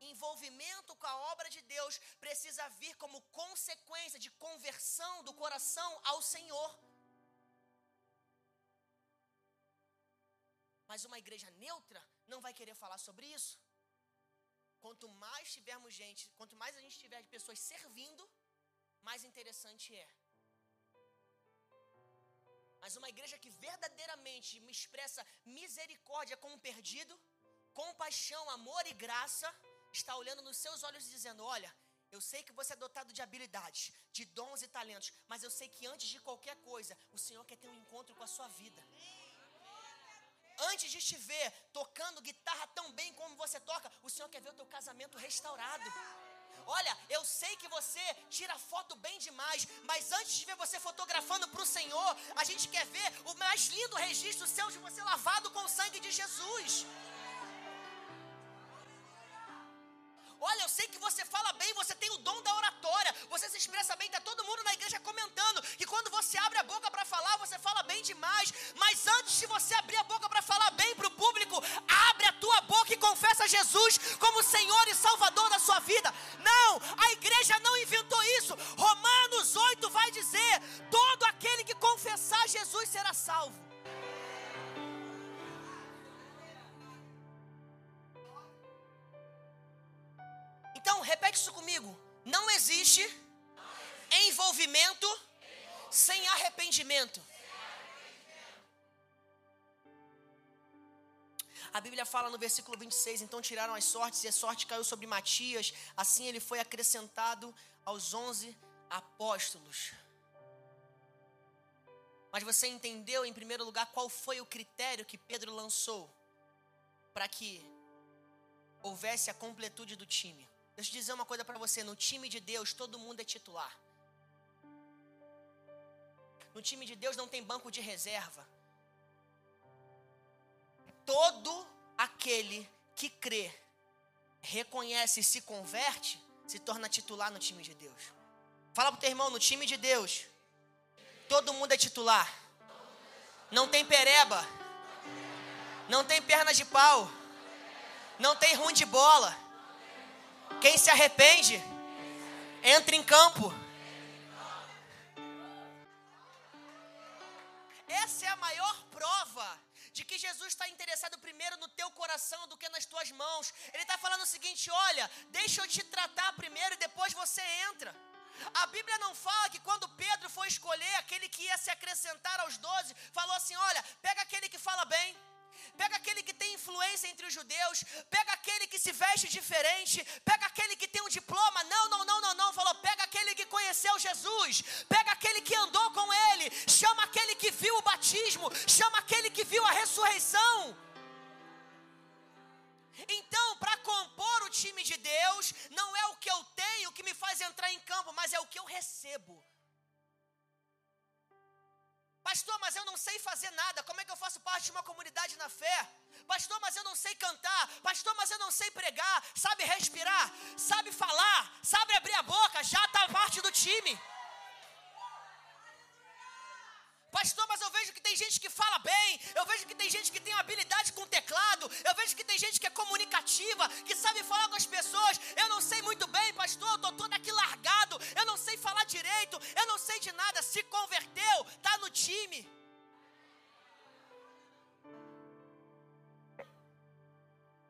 [SPEAKER 1] Envolvimento com a obra de Deus precisa vir como consequência de conversão do coração ao Senhor. Mas uma igreja neutra não vai querer falar sobre isso. Quanto mais tivermos gente, quanto mais a gente tiver de pessoas servindo, mais interessante é. Mas uma igreja que verdadeiramente me expressa misericórdia com o perdido, compaixão, amor e graça, está olhando nos seus olhos e dizendo: Olha, eu sei que você é dotado de habilidades, de dons e talentos, mas eu sei que antes de qualquer coisa, o Senhor quer ter um encontro com a sua vida. Antes de te ver tocando guitarra tão bem como você toca, o Senhor quer ver o teu casamento restaurado. Olha, eu sei que você tira foto bem demais, mas antes de ver você fotografando para o Senhor, a gente quer ver o mais lindo registro seu de você lavado com o sangue de Jesus. Olha, eu sei que você fala bem, você tem o dom da oratória, você se expressa bem, está todo mundo na igreja comentando que quando você abre a boca para falar, você fala bem demais. Mas antes de você abrir a boca para falar bem para o público, abre a tua boca e confessa Jesus como Senhor e Salvador da sua vida. Não, a igreja não inventou isso. Romanos 8 vai dizer: todo aquele que confessar Jesus será salvo. Então, repete isso comigo. Não existe envolvimento sem arrependimento. A Bíblia fala no versículo 26: Então tiraram as sortes, e a sorte caiu sobre Matias. Assim ele foi acrescentado aos onze apóstolos. Mas você entendeu, em primeiro lugar, qual foi o critério que Pedro lançou para que houvesse a completude do time? Deixa eu dizer uma coisa para você: no time de Deus, todo mundo é titular. No time de Deus não tem banco de reserva. Todo aquele que crê, reconhece e se converte, se torna titular no time de Deus. Fala pro teu irmão, no time de Deus, todo mundo é titular. Não tem pereba. Não tem perna de pau. Não tem ruim de bola quem se arrepende, entra em campo. Essa é a maior prova de que Jesus está interessado primeiro no teu coração do que nas tuas mãos. Ele está falando o seguinte: olha, deixa eu te tratar primeiro e depois você entra. A Bíblia não fala que quando Pedro foi escolher aquele que ia se acrescentar aos doze, falou assim: olha, pega aquele que fala bem pega aquele que tem influência entre os judeus, pega aquele que se veste diferente, pega aquele que tem um diploma. Não, não, não, não, não. Falou, pega aquele que conheceu Jesus, pega aquele que andou com ele, chama aquele que viu o batismo, chama aquele ressurreição. Então, para compor o time de Deus, não é o que eu tenho que me faz entrar em campo, mas é o que eu recebo. Pastor, mas eu não sei fazer nada. Como é que eu faço parte de uma comunidade na fé? Pastor, mas eu não sei cantar. Pastor, mas eu não sei pregar. Sabe respirar? Sabe falar? Sabe abrir a boca? Já está parte do time. Pastor, mas eu vejo que tem gente que fala bem, eu vejo que tem gente que tem habilidade com teclado, eu vejo que tem gente que é comunicativa, que sabe falar com as pessoas. Eu não sei muito bem, pastor, eu estou todo aqui largado, eu não sei falar direito, eu não sei de nada. Se converteu, está no time.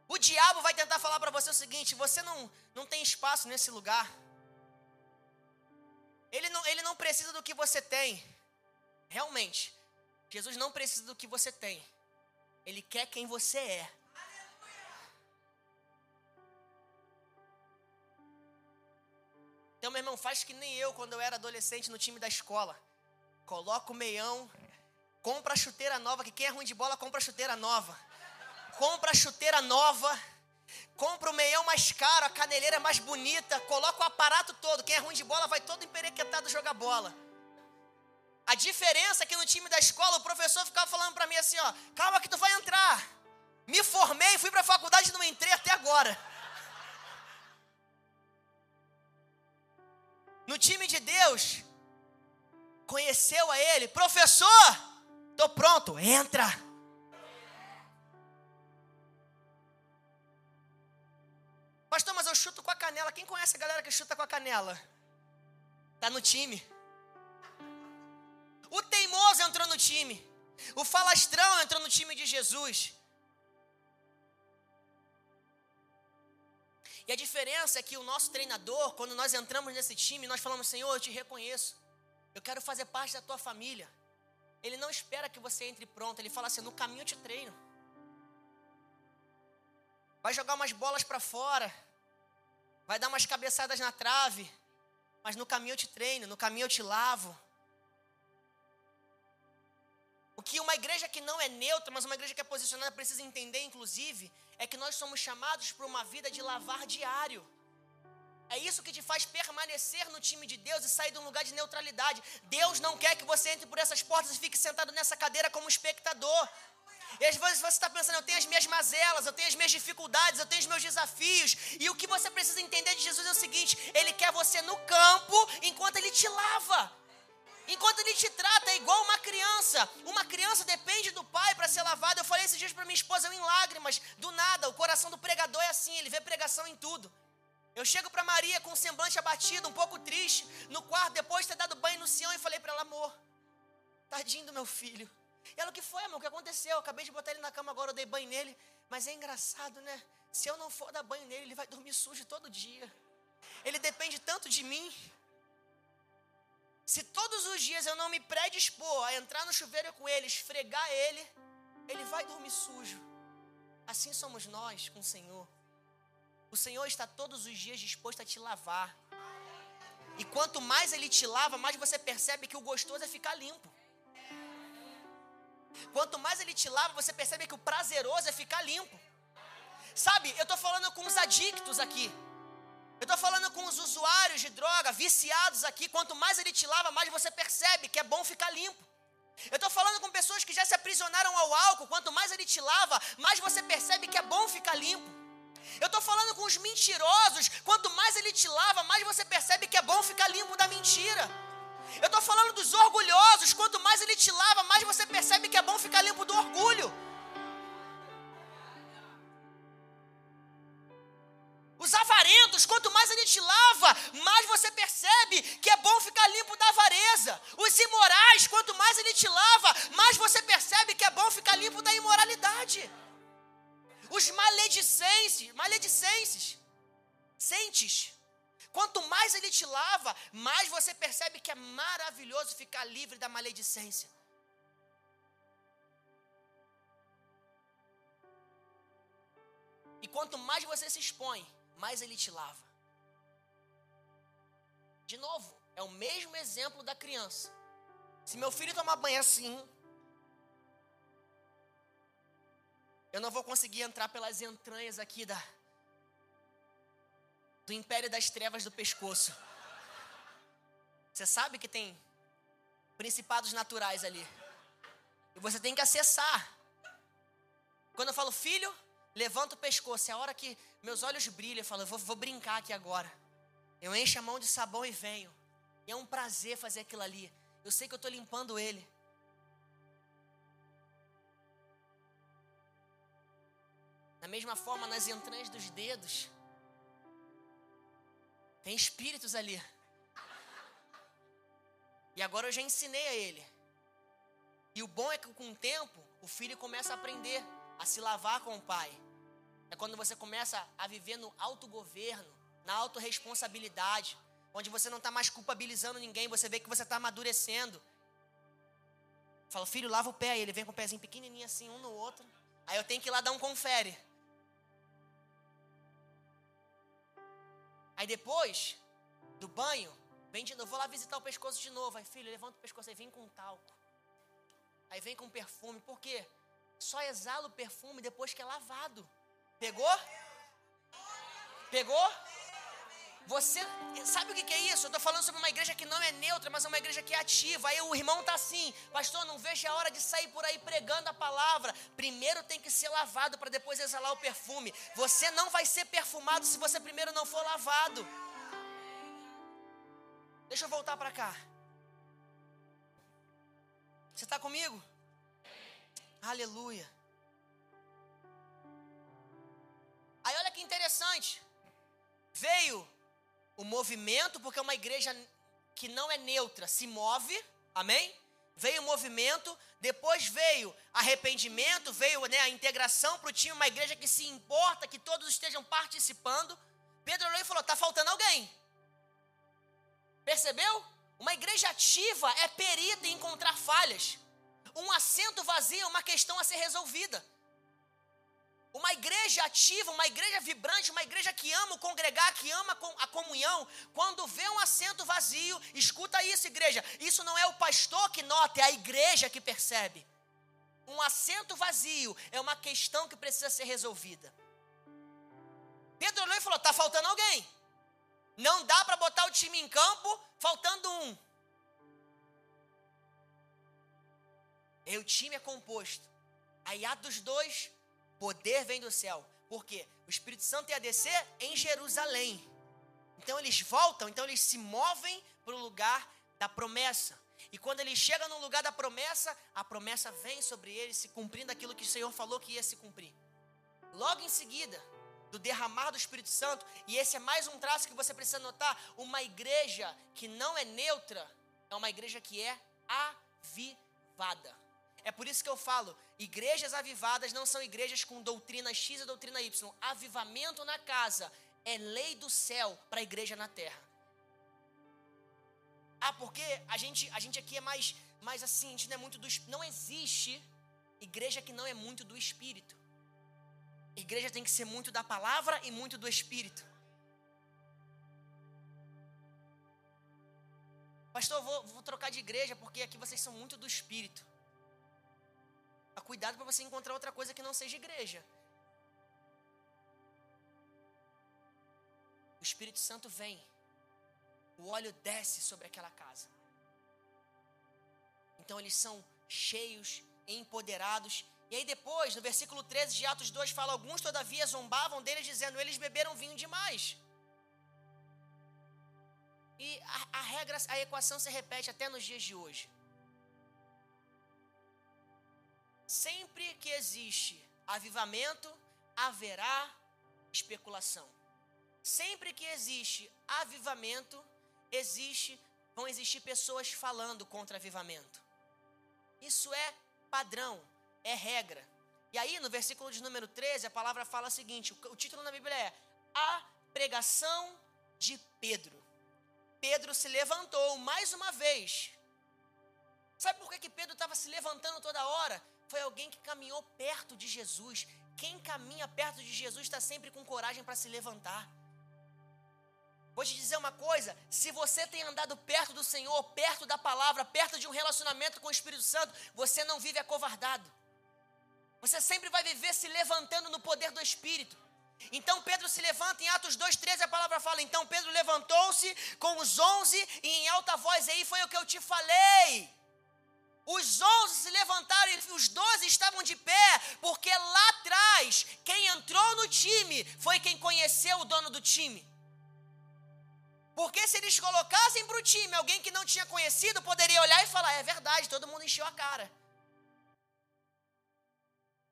[SPEAKER 1] O diabo vai tentar falar para você o seguinte: você não, não tem espaço nesse lugar. Ele não, ele não precisa do que você tem. Realmente, Jesus não precisa do que você tem. Ele quer quem você é. Então, meu irmão, faz que nem eu quando eu era adolescente no time da escola. Coloca o meião, compra a chuteira nova, que quem é ruim de bola compra a chuteira nova. Compra a chuteira nova, compra o meião mais caro, a caneleira mais bonita, coloca o aparato todo. Quem é ruim de bola vai todo emperequetado jogar bola. A diferença é que no time da escola o professor ficava falando para mim assim, ó, calma que tu vai entrar. Me formei, fui para a faculdade e não entrei até agora. No time de Deus, conheceu a ele, professor, tô pronto, entra. Pastor, mas eu chuto com a canela. Quem conhece a galera que chuta com a canela? Tá no time. O teimoso entrou no time. O falastrão entrou no time de Jesus. E a diferença é que o nosso treinador, quando nós entramos nesse time, nós falamos: Senhor, eu te reconheço. Eu quero fazer parte da tua família. Ele não espera que você entre pronto. Ele fala assim: no caminho eu te treino. Vai jogar umas bolas para fora. Vai dar umas cabeçadas na trave. Mas no caminho eu te treino. No caminho eu te lavo. O que uma igreja que não é neutra, mas uma igreja que é posicionada precisa entender, inclusive, é que nós somos chamados para uma vida de lavar diário. É isso que te faz permanecer no time de Deus e sair de um lugar de neutralidade. Deus não quer que você entre por essas portas e fique sentado nessa cadeira como espectador. E às vezes você está pensando, eu tenho as minhas mazelas, eu tenho as minhas dificuldades, eu tenho os meus desafios. E o que você precisa entender de Jesus é o seguinte: Ele quer você no campo enquanto Ele te lava. Enquanto ele te trata é igual uma criança. Uma criança depende do pai para ser lavada. Eu falei esses dias para minha esposa, eu em lágrimas. Do nada, o coração do pregador é assim, ele vê pregação em tudo. Eu chego para Maria com um semblante abatido, um pouco triste, no quarto, depois de ter dado banho no Sião, e falei para ela, amor, tadinho do meu filho. E ela, o que foi, amor? O que aconteceu? Eu acabei de botar ele na cama agora, eu dei banho nele. Mas é engraçado, né? Se eu não for dar banho nele, ele vai dormir sujo todo dia. Ele depende tanto de mim. Se todos os dias eu não me predispor a entrar no chuveiro com ele, esfregar ele, ele vai dormir sujo. Assim somos nós com o Senhor. O Senhor está todos os dias disposto a te lavar. E quanto mais Ele te lava, mais você percebe que o gostoso é ficar limpo. Quanto mais Ele te lava, você percebe que o prazeroso é ficar limpo. Sabe, eu estou falando com os adictos aqui. Eu estou falando com os usuários de droga, viciados aqui. Quanto mais Ele te lava, mais você percebe que é bom ficar limpo. Eu estou falando com pessoas que já se aprisionaram ao álcool. Quanto mais Ele te lava, mais você percebe que é bom ficar limpo. Eu estou falando com os mentirosos. Quanto mais ele te lava, mais você percebe que é bom ficar limpo da mentira. Eu estou falando dos orgulhosos. Quanto mais ele te lava, mais você percebe que é bom ficar limpo do orgulho. Os avarentos, quanto livre da maledicência. E quanto mais você se expõe, mais ele te lava. De novo, é o mesmo exemplo da criança. Se meu filho tomar banho assim, eu não vou conseguir entrar pelas entranhas aqui da do império das trevas do pescoço. Você sabe que tem principados naturais ali. E você tem que acessar. Quando eu falo filho, levanta o pescoço. É a hora que meus olhos brilham. Eu falo, eu vou, vou brincar aqui agora. Eu encho a mão de sabão e venho. E é um prazer fazer aquilo ali. Eu sei que eu estou limpando ele. Da mesma forma, nas entranhas dos dedos, tem espíritos ali. E agora eu já ensinei a ele. E o bom é que com o tempo, o filho começa a aprender a se lavar com o pai. É quando você começa a viver no autogoverno, na autorresponsabilidade, onde você não está mais culpabilizando ninguém, você vê que você está amadurecendo. Fala, filho, lava o pé. Aí ele vem com o pezinho pequenininho assim, um no outro. Aí eu tenho que ir lá dar um confere. Aí depois do banho, vem de novo, vou lá visitar o pescoço de novo. Aí, filho, levanta o pescoço, aí vem com talco. Aí vem com perfume. Por quê? Só exala o perfume depois que é lavado. Pegou? Pegou? Você sabe o que é isso? Eu estou falando sobre uma igreja que não é neutra, mas é uma igreja que é ativa. Aí o irmão está assim, pastor, não vejo a hora de sair por aí pregando a palavra. Primeiro tem que ser lavado para depois exalar o perfume. Você não vai ser perfumado se você primeiro não for lavado. Deixa eu voltar para cá. Você está comigo? Aleluia. Aí olha que interessante. Veio o movimento, porque é uma igreja que não é neutra, se move, amém? Veio o movimento, depois veio arrependimento, veio né, a integração para o time, uma igreja que se importa, que todos estejam participando. Pedro olhou e falou: está faltando alguém. Percebeu? Uma igreja ativa é perita em encontrar falhas. Um assento vazio é uma questão a ser resolvida. Uma igreja ativa, uma igreja vibrante, uma igreja que ama o congregar, que ama a comunhão, quando vê um assento vazio, escuta isso, igreja. Isso não é o pastor que nota, é a igreja que percebe. Um assento vazio é uma questão que precisa ser resolvida. Pedro olhou e falou: está faltando alguém. Não dá para botar o time em campo faltando um. E o time é composto. Aí há dos dois Poder vem do céu. Por quê? O Espírito Santo ia descer em Jerusalém. Então eles voltam, então eles se movem para o lugar da promessa. E quando eles chegam no lugar da promessa, a promessa vem sobre eles, se cumprindo aquilo que o Senhor falou que ia se cumprir. Logo em seguida, do derramar do Espírito Santo, e esse é mais um traço que você precisa notar: uma igreja que não é neutra é uma igreja que é avivada. É por isso que eu falo: igrejas avivadas não são igrejas com doutrina X e doutrina Y. Avivamento na casa é lei do céu para a igreja na terra. Ah, porque a gente, a gente aqui é mais, mais assim, a gente não é muito do Não existe igreja que não é muito do Espírito. Igreja tem que ser muito da palavra e muito do Espírito. Pastor, vou, vou trocar de igreja porque aqui vocês são muito do Espírito. Cuidado para você encontrar outra coisa que não seja igreja. O Espírito Santo vem, o óleo desce sobre aquela casa. Então eles são cheios, empoderados. E aí depois, no versículo 13 de Atos 2, fala: Alguns todavia zombavam deles, dizendo: Eles beberam vinho demais. E a, a regra, a equação se repete até nos dias de hoje. Sempre que existe avivamento, haverá especulação. Sempre que existe avivamento, existe, vão existir pessoas falando contra avivamento. Isso é padrão, é regra. E aí, no versículo de número 13, a palavra fala o seguinte: o título na Bíblia é A Pregação de Pedro. Pedro se levantou mais uma vez. Sabe por que, que Pedro estava se levantando toda hora? foi alguém que caminhou perto de Jesus. Quem caminha perto de Jesus está sempre com coragem para se levantar. Vou te dizer uma coisa: se você tem andado perto do Senhor, perto da palavra, perto de um relacionamento com o Espírito Santo, você não vive acovardado. Você sempre vai viver se levantando no poder do Espírito. Então Pedro se levanta em Atos 2,13, a palavra fala: Então Pedro levantou-se com os onze e em alta voz, aí foi o que eu te falei. Os onze se levantaram e os doze estavam de pé, porque lá atrás, quem entrou no time foi quem conheceu o dono do time. Porque se eles colocassem para o time alguém que não tinha conhecido, poderia olhar e falar: é verdade, todo mundo encheu a cara.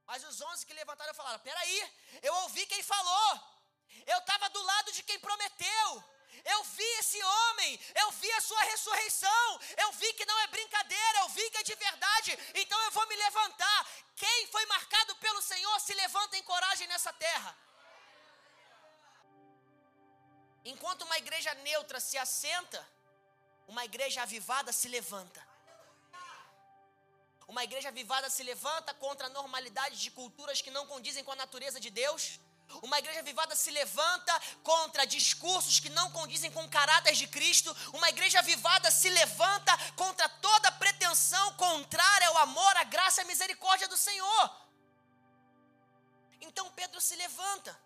[SPEAKER 1] Mas os onze que levantaram falaram: peraí, eu ouvi quem falou, eu estava do lado de quem prometeu. Eu vi esse homem, eu vi a sua ressurreição, eu vi que não é brincadeira, eu vi que é de verdade, então eu vou me levantar. Quem foi marcado pelo Senhor se levanta em coragem nessa terra. Enquanto uma igreja neutra se assenta, uma igreja avivada se levanta. Uma igreja avivada se levanta contra a normalidade de culturas que não condizem com a natureza de Deus. Uma igreja avivada se levanta contra discursos que não condizem com o caráter de Cristo. Uma igreja avivada se levanta contra toda pretensão contrária ao amor, à graça e à misericórdia do Senhor. Então Pedro se levanta.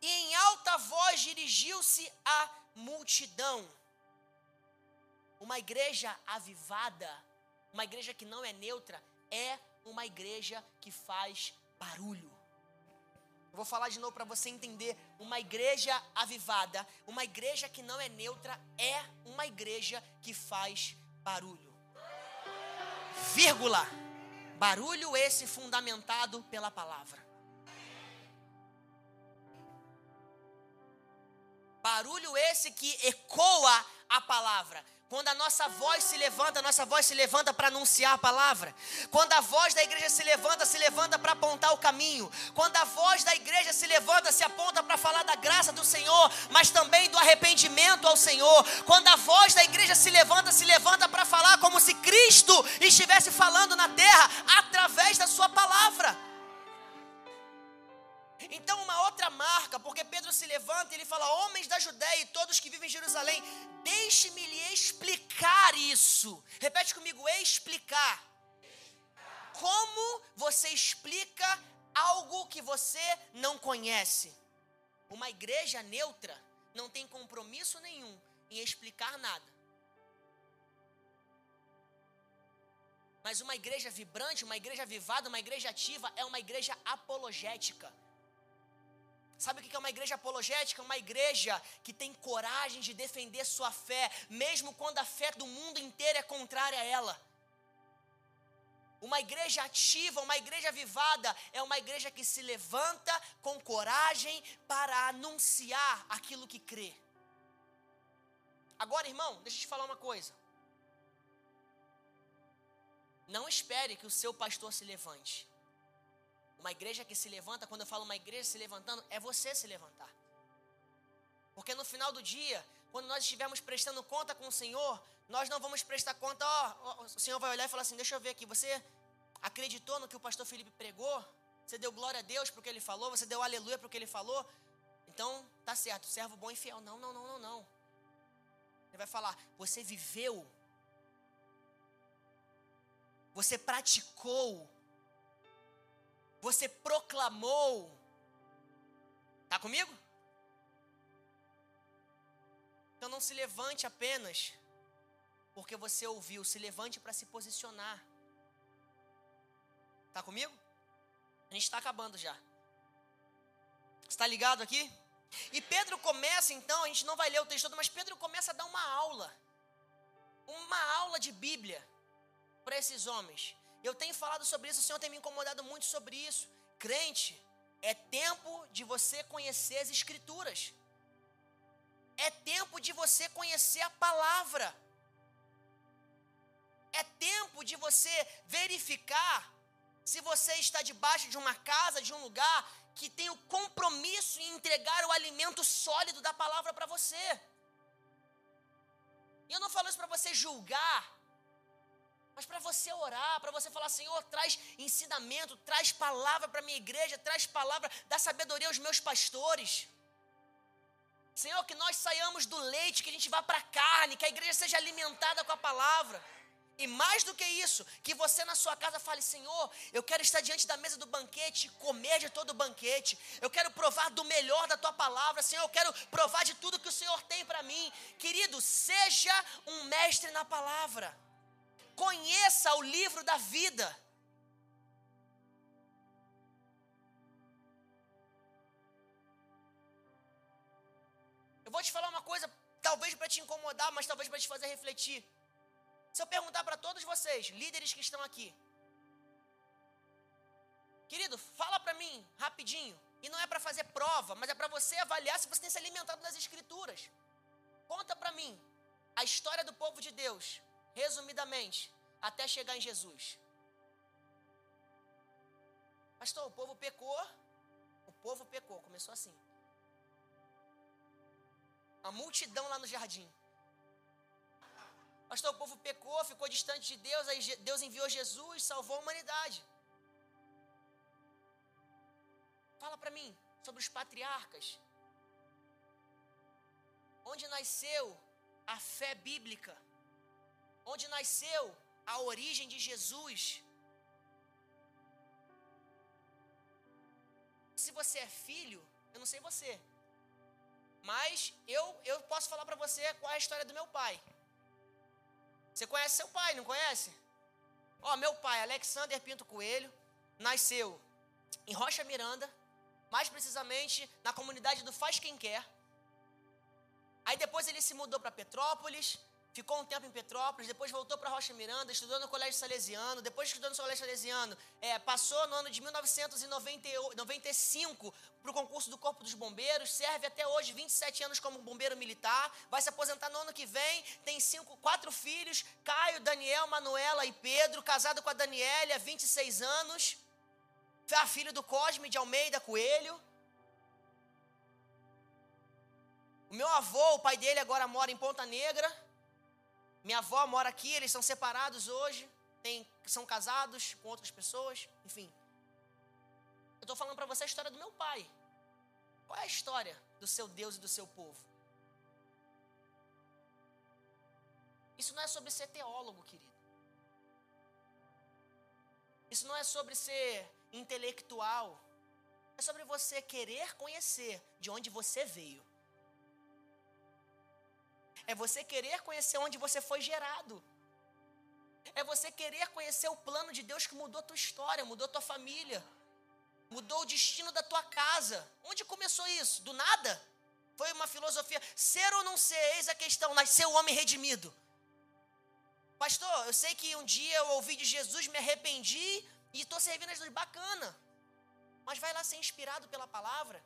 [SPEAKER 1] e em alta voz dirigiu-se à multidão. Uma igreja avivada, uma igreja que não é neutra, é uma igreja que faz barulho. Eu vou falar de novo para você entender. Uma igreja avivada, uma igreja que não é neutra, é uma igreja que faz barulho. Vírgula. Barulho esse fundamentado pela palavra. Barulho esse que ecoa a palavra. Quando a nossa voz se levanta, a nossa voz se levanta para anunciar a palavra. Quando a voz da igreja se levanta, se levanta para apontar o caminho. Quando a voz da igreja se levanta, se aponta para falar da graça do Senhor, mas também do arrependimento ao Senhor. Quando a voz da igreja se levanta, se levanta para falar como se Cristo estivesse falando na terra através da sua palavra. Então, uma outra marca, porque Pedro se levanta e ele fala: Homens da Judéia e todos que vivem em Jerusalém, deixe-me lhe explicar isso. Repete comigo: explicar. Como você explica algo que você não conhece? Uma igreja neutra não tem compromisso nenhum em explicar nada. Mas uma igreja vibrante, uma igreja avivada, uma igreja ativa é uma igreja apologética. Sabe o que é uma igreja apologética? Uma igreja que tem coragem de defender sua fé, mesmo quando a fé do mundo inteiro é contrária a ela. Uma igreja ativa, uma igreja avivada, é uma igreja que se levanta com coragem para anunciar aquilo que crê. Agora, irmão, deixa eu te falar uma coisa. Não espere que o seu pastor se levante. Uma igreja que se levanta, quando eu falo uma igreja se levantando, é você se levantar. Porque no final do dia, quando nós estivermos prestando conta com o Senhor, nós não vamos prestar conta, ó, o Senhor vai olhar e falar assim: deixa eu ver aqui, você acreditou no que o pastor Felipe pregou? Você deu glória a Deus porque ele falou? Você deu aleluia porque ele falou? Então, tá certo, servo bom e fiel. Não, não, não, não, não. Ele vai falar: você viveu, você praticou você proclamou. Está comigo? Então não se levante apenas porque você ouviu, se levante para se posicionar. Está comigo? A gente está acabando já. Está ligado aqui? E Pedro começa então, a gente não vai ler o texto todo, mas Pedro começa a dar uma aula. Uma aula de Bíblia para esses homens. Eu tenho falado sobre isso, o Senhor tem me incomodado muito sobre isso. Crente, é tempo de você conhecer as Escrituras. É tempo de você conhecer a palavra. É tempo de você verificar se você está debaixo de uma casa, de um lugar que tem o compromisso em entregar o alimento sólido da palavra para você. E eu não falo isso para você julgar, mas para você orar, para você falar, Senhor, traz ensinamento, traz palavra para minha igreja, traz palavra, dá sabedoria aos meus pastores. Senhor, que nós saiamos do leite, que a gente vá para a carne, que a igreja seja alimentada com a palavra. E mais do que isso, que você na sua casa fale: Senhor, eu quero estar diante da mesa do banquete, comer de todo o banquete. Eu quero provar do melhor da tua palavra. Senhor, eu quero provar de tudo que o Senhor tem para mim. Querido, seja um mestre na palavra. Conheça o livro da vida. Eu vou te falar uma coisa, talvez para te incomodar, mas talvez para te fazer refletir. Se eu perguntar para todos vocês, líderes que estão aqui, querido, fala para mim rapidinho. E não é para fazer prova, mas é para você avaliar se você tem se alimentado das Escrituras. Conta para mim a história do povo de Deus resumidamente, até chegar em Jesus. Pastor, o povo pecou. O povo pecou, começou assim. A multidão lá no jardim. Pastor, o povo pecou, ficou distante de Deus, aí Deus enviou Jesus, salvou a humanidade. Fala para mim sobre os patriarcas. Onde nasceu a fé bíblica? Onde nasceu a origem de Jesus. Se você é filho, Eu não sei você. Mas eu, eu posso falar para você qual é a história do meu pai. Você conhece seu pai, não conhece? Ó, meu pai, Alexander Pinto Coelho, nasceu em Rocha Miranda, mais precisamente na comunidade do Faz Quem Quer. Aí depois ele se mudou para Petrópolis, ficou um tempo em Petrópolis, depois voltou para Rocha Miranda, estudou no Colégio Salesiano, depois de estudando no Colégio Salesiano, é, passou no ano de 1995 para o concurso do Corpo dos Bombeiros, serve até hoje 27 anos como bombeiro militar, vai se aposentar no ano que vem, tem cinco, quatro filhos, Caio, Daniel, Manuela e Pedro, casado com a Daniela, 26 anos, a filho do Cosme de Almeida Coelho. O meu avô, o pai dele agora mora em Ponta Negra, minha avó mora aqui, eles são separados hoje, tem, são casados com outras pessoas, enfim. Eu estou falando para você a história do meu pai. Qual é a história do seu Deus e do seu povo? Isso não é sobre ser teólogo, querido. Isso não é sobre ser intelectual. É sobre você querer conhecer de onde você veio. É você querer conhecer onde você foi gerado. É você querer conhecer o plano de Deus que mudou tua história, mudou tua família, mudou o destino da tua casa. Onde começou isso? Do nada? Foi uma filosofia. Ser ou não ser, eis a questão. Nasceu o homem redimido. Pastor, eu sei que um dia eu ouvi de Jesus, me arrependi e estou servindo a Jesus. Bacana. Mas vai lá ser inspirado pela palavra.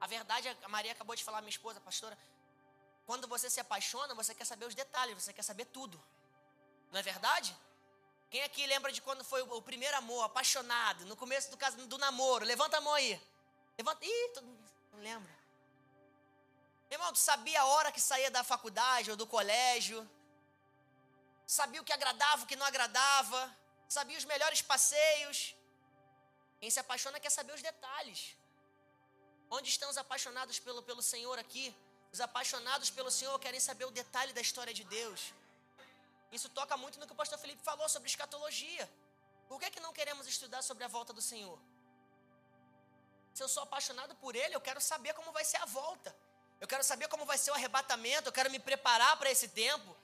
[SPEAKER 1] A verdade, a Maria acabou de falar, minha esposa, pastora, quando você se apaixona, você quer saber os detalhes, você quer saber tudo. Não é verdade? Quem aqui lembra de quando foi o primeiro amor, apaixonado, no começo do, caso, do namoro? Levanta a mão aí. Levanta. Ih, todo... não lembra. Meu irmão, tu sabia a hora que saía da faculdade ou do colégio? Sabia o que agradava, o que não agradava? Sabia os melhores passeios? Quem se apaixona quer saber os detalhes. Onde estão os apaixonados pelo, pelo Senhor aqui? Os apaixonados pelo Senhor querem saber o detalhe da história de Deus. Isso toca muito no que o pastor Felipe falou sobre escatologia. Por que, que não queremos estudar sobre a volta do Senhor? Se eu sou apaixonado por Ele, eu quero saber como vai ser a volta. Eu quero saber como vai ser o arrebatamento. Eu quero me preparar para esse tempo.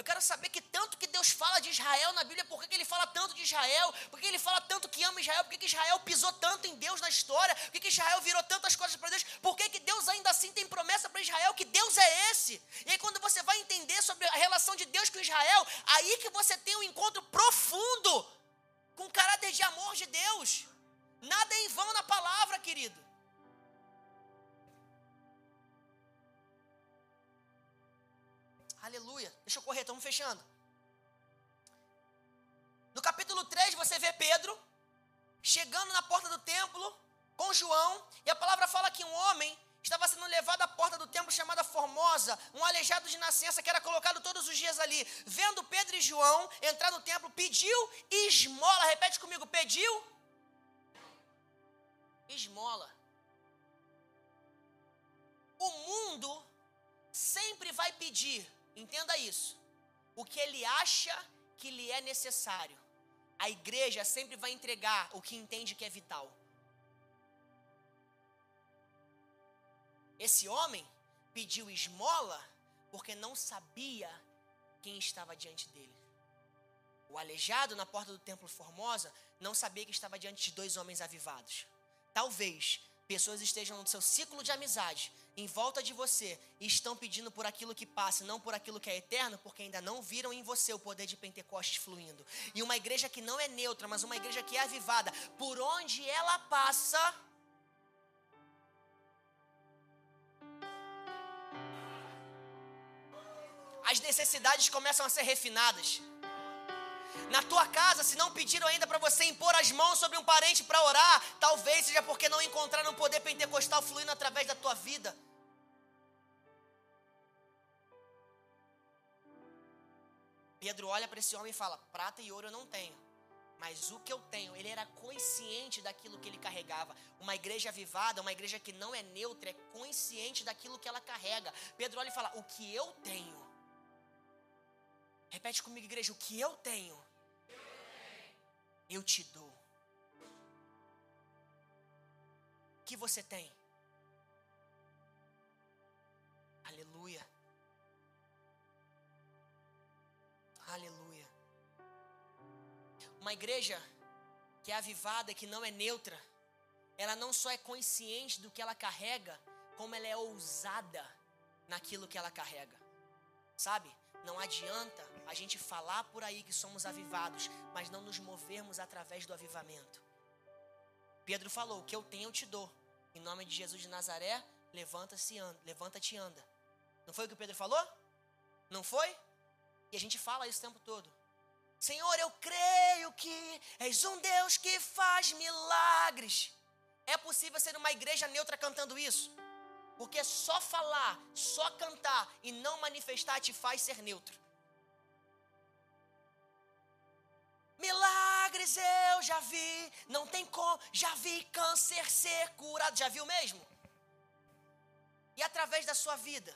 [SPEAKER 1] Eu quero saber que tanto que Deus fala de Israel na Bíblia, por que, ele fala tanto de Israel? Por que ele fala tanto que ama Israel? Por que, Israel pisou tanto em Deus na história? Por que, que Israel virou tantas coisas para Deus? Por que, que Deus ainda assim tem promessa para Israel? Que Deus é esse? E aí, quando você vai entender sobre a relação de Deus com Israel, aí que você tem um encontro profundo com o caráter de amor de Deus. Nada é em vão na palavra, querido. Aleluia. Deixa eu correr, estamos fechando. No capítulo 3, você vê Pedro chegando na porta do templo com João, e a palavra fala que um homem estava sendo levado à porta do templo chamada Formosa, um aleijado de nascença que era colocado todos os dias ali. Vendo Pedro e João entrar no templo, pediu esmola. Repete comigo: pediu esmola. O mundo sempre vai pedir Entenda isso. O que ele acha que lhe é necessário. A igreja sempre vai entregar o que entende que é vital. Esse homem pediu esmola porque não sabia quem estava diante dele. O aleijado na porta do templo Formosa não sabia que estava diante de dois homens avivados. Talvez pessoas estejam no seu ciclo de amizade, em volta de você, e estão pedindo por aquilo que passa, não por aquilo que é eterno, porque ainda não viram em você o poder de Pentecostes fluindo. E uma igreja que não é neutra, mas uma igreja que é avivada, por onde ela passa. As necessidades começam a ser refinadas. Na tua casa, se não pediram ainda para você impor as mãos sobre um parente para orar, talvez seja porque não encontraram o poder pentecostal fluindo através da tua vida. Pedro olha para esse homem e fala: Prata e ouro eu não tenho, mas o que eu tenho, ele era consciente daquilo que ele carregava. Uma igreja avivada, uma igreja que não é neutra, é consciente daquilo que ela carrega. Pedro olha e fala: O que eu tenho Repete comigo, igreja, o que eu tenho, eu te dou. O que você tem? Aleluia. Aleluia. Uma igreja que é avivada, que não é neutra, ela não só é consciente do que ela carrega, como ela é ousada naquilo que ela carrega. Sabe? Não adianta a gente falar por aí que somos avivados, mas não nos movermos através do avivamento. Pedro falou: "O que eu tenho eu te dou. Em nome de Jesus de Nazaré, levanta-se, anda, levanta-te e anda." Não foi o que Pedro falou? Não foi? E a gente fala isso o tempo todo. Senhor, eu creio que és um Deus que faz milagres. É possível ser uma igreja neutra cantando isso? Porque só falar, só cantar e não manifestar te faz ser neutro. Milagres eu já vi, não tem como, já vi câncer ser curado, já viu mesmo? E através da sua vida?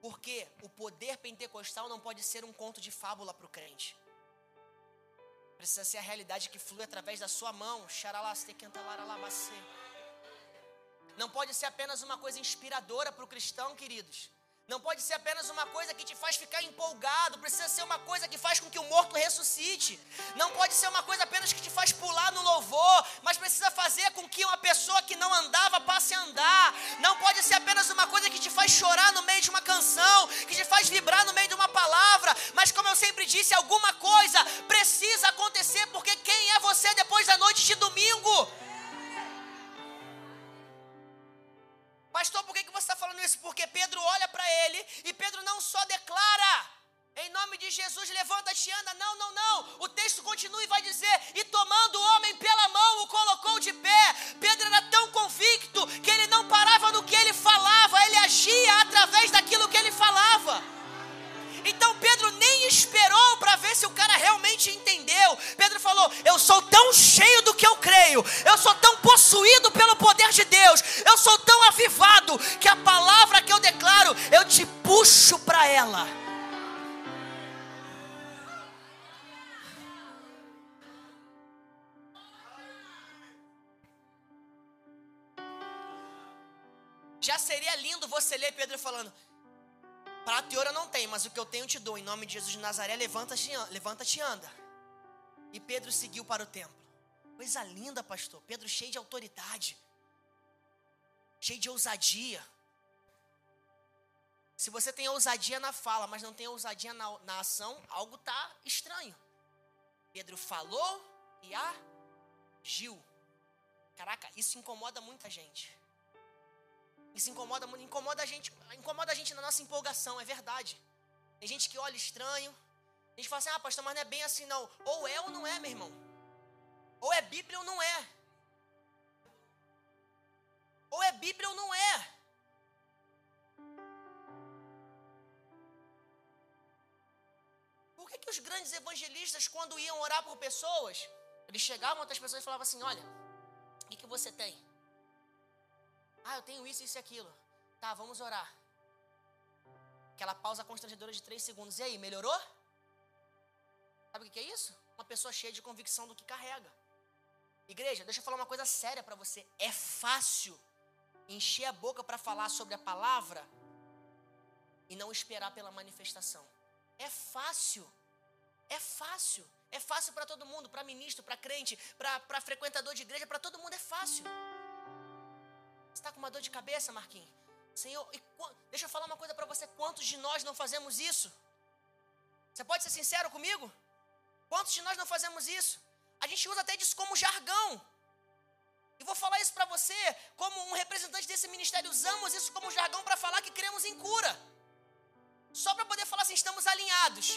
[SPEAKER 1] Porque o poder pentecostal não pode ser um conto de fábula para o crente. Precisa ser a realidade que flui através da sua mão. Não pode ser apenas uma coisa inspiradora para o cristão, queridos. Não pode ser apenas uma coisa que te faz ficar empolgado, precisa ser uma coisa que faz com que o morto ressuscite. Não pode ser uma coisa apenas que te faz pular no louvor, mas precisa fazer com que uma pessoa que não andava passe a andar. Não pode ser apenas uma coisa que te faz chorar no meio de uma canção, que te faz vibrar no meio de uma palavra, mas como eu sempre disse, alguma coisa precisa acontecer, porque quem é você depois da noite de domingo? Pastor, por Porque Pedro olha para ele e Pedro não só declara, em nome de Jesus, levanta-te anda. Não, não, não. O texto continua e vai dizer: E tomando o homem pela mão, o colocou de pé. Pedro era tão convicto que ele não parava no que ele falava, ele agia através daquilo que ele falava. Pedro nem esperou para ver se o cara realmente entendeu. Pedro falou: Eu sou tão cheio do que eu creio, eu sou tão possuído pelo poder de Deus, eu sou tão avivado que a palavra que eu declaro, eu te puxo para ela. Já seria lindo você ler Pedro falando: Prata e ouro eu não tenho, mas o que eu tenho te dou. Em nome de Jesus de Nazaré, levanta-te levanta e anda. E Pedro seguiu para o templo. Coisa linda, pastor. Pedro cheio de autoridade. Cheio de ousadia. Se você tem ousadia na fala, mas não tem ousadia na, na ação, algo está estranho. Pedro falou e agiu. Caraca, isso incomoda muita gente. Isso incomoda muito, incomoda a gente, incomoda a gente na nossa empolgação, é verdade. Tem gente que olha estranho. A gente fala assim: "Ah, pastor, mas não é bem assim não". Ou é ou não é, meu irmão. Ou é Bíblia ou não é. Ou é Bíblia ou não é. Por que, que os grandes evangelistas, quando iam orar por pessoas, eles chegavam a outras pessoas e falavam assim: Olha, o que, que você tem? Ah, eu tenho isso, isso e aquilo. Tá, vamos orar. Aquela pausa constrangedora de três segundos. E aí, melhorou? Sabe o que é isso? Uma pessoa cheia de convicção do que carrega. Igreja, deixa eu falar uma coisa séria para você. É fácil encher a boca para falar sobre a palavra e não esperar pela manifestação. É fácil. É fácil. É fácil para todo mundo, para ministro, para crente, para frequentador de igreja, para todo mundo é fácil está com uma dor de cabeça, Marquinhos? Senhor, e, deixa eu falar uma coisa para você: quantos de nós não fazemos isso? Você pode ser sincero comigo? Quantos de nós não fazemos isso? A gente usa até disso como jargão. E vou falar isso para você, como um representante desse ministério, usamos isso como jargão para falar que cremos em cura. Só para poder falar assim, estamos alinhados.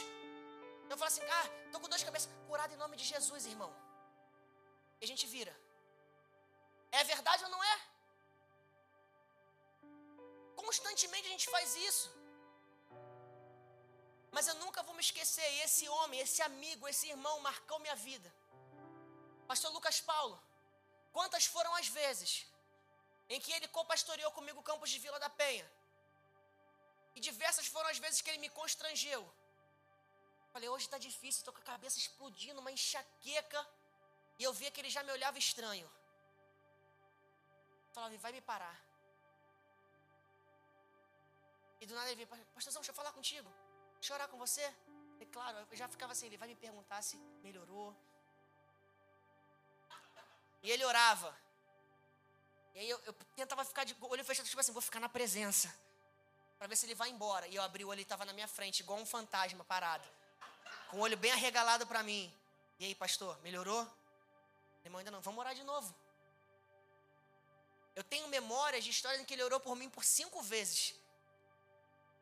[SPEAKER 1] Eu falo assim, ah, estou com dor de cabeça, curado em nome de Jesus, irmão. E a gente vira. É verdade ou não é? Constantemente a gente faz isso. Mas eu nunca vou me esquecer. esse homem, esse amigo, esse irmão marcou minha vida. Pastor Lucas Paulo. Quantas foram as vezes em que ele co-pastoreou comigo o campus de Vila da Penha? E diversas foram as vezes que ele me constrangeu. Falei, hoje está difícil, estou com a cabeça explodindo, uma enxaqueca. E eu via que ele já me olhava estranho. Falava, vai me parar. E do nada ele veio, pastorzão, deixa eu falar contigo. Deixa eu orar com você. E claro, eu já ficava assim, ele vai me perguntar se melhorou. E ele orava. E aí eu, eu tentava ficar de olho fechado, tipo assim, vou ficar na presença. Para ver se ele vai embora. E eu abri o olho e estava na minha frente, igual um fantasma parado. Com o olho bem arregalado para mim. E aí, pastor, melhorou? Irmão, ainda não. Vamos orar de novo. Eu tenho memórias de histórias em que ele orou por mim por cinco vezes.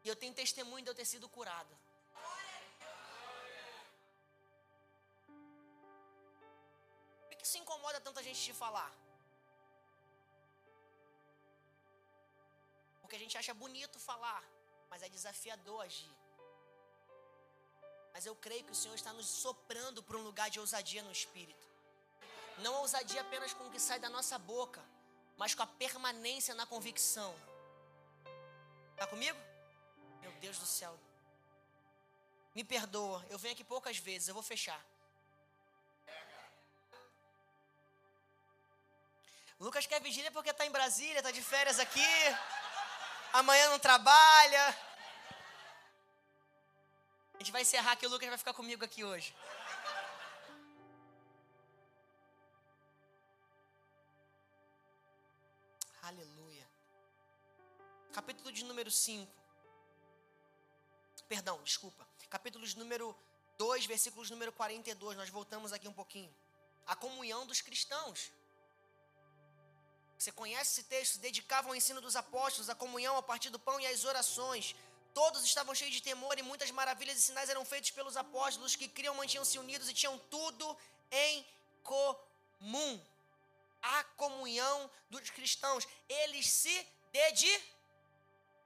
[SPEAKER 1] E eu tenho testemunho de eu ter sido curado. Por que isso incomoda tanta gente de falar? Porque a gente acha bonito falar, mas é desafiador agir. Mas eu creio que o Senhor está nos soprando para um lugar de ousadia no espírito. Não ousadia apenas com o que sai da nossa boca, mas com a permanência na convicção. Está comigo? Meu Deus do céu. Me perdoa, eu venho aqui poucas vezes, eu vou fechar. Lucas quer vigília porque está em Brasília, está de férias aqui. Amanhã não trabalha. A gente vai encerrar aqui, o Lucas vai ficar comigo aqui hoje. Aleluia. Capítulo de número 5 perdão, desculpa. Capítulo de número 2, versículos número 42. Nós voltamos aqui um pouquinho. A comunhão dos cristãos. Você conhece esse texto? Dedicavam ao ensino dos apóstolos, a comunhão a partir do pão e as orações. Todos estavam cheios de temor e muitas maravilhas e sinais eram feitos pelos apóstolos que criam, mantinham-se unidos e tinham tudo em comum. A comunhão dos cristãos. Eles se dedicavam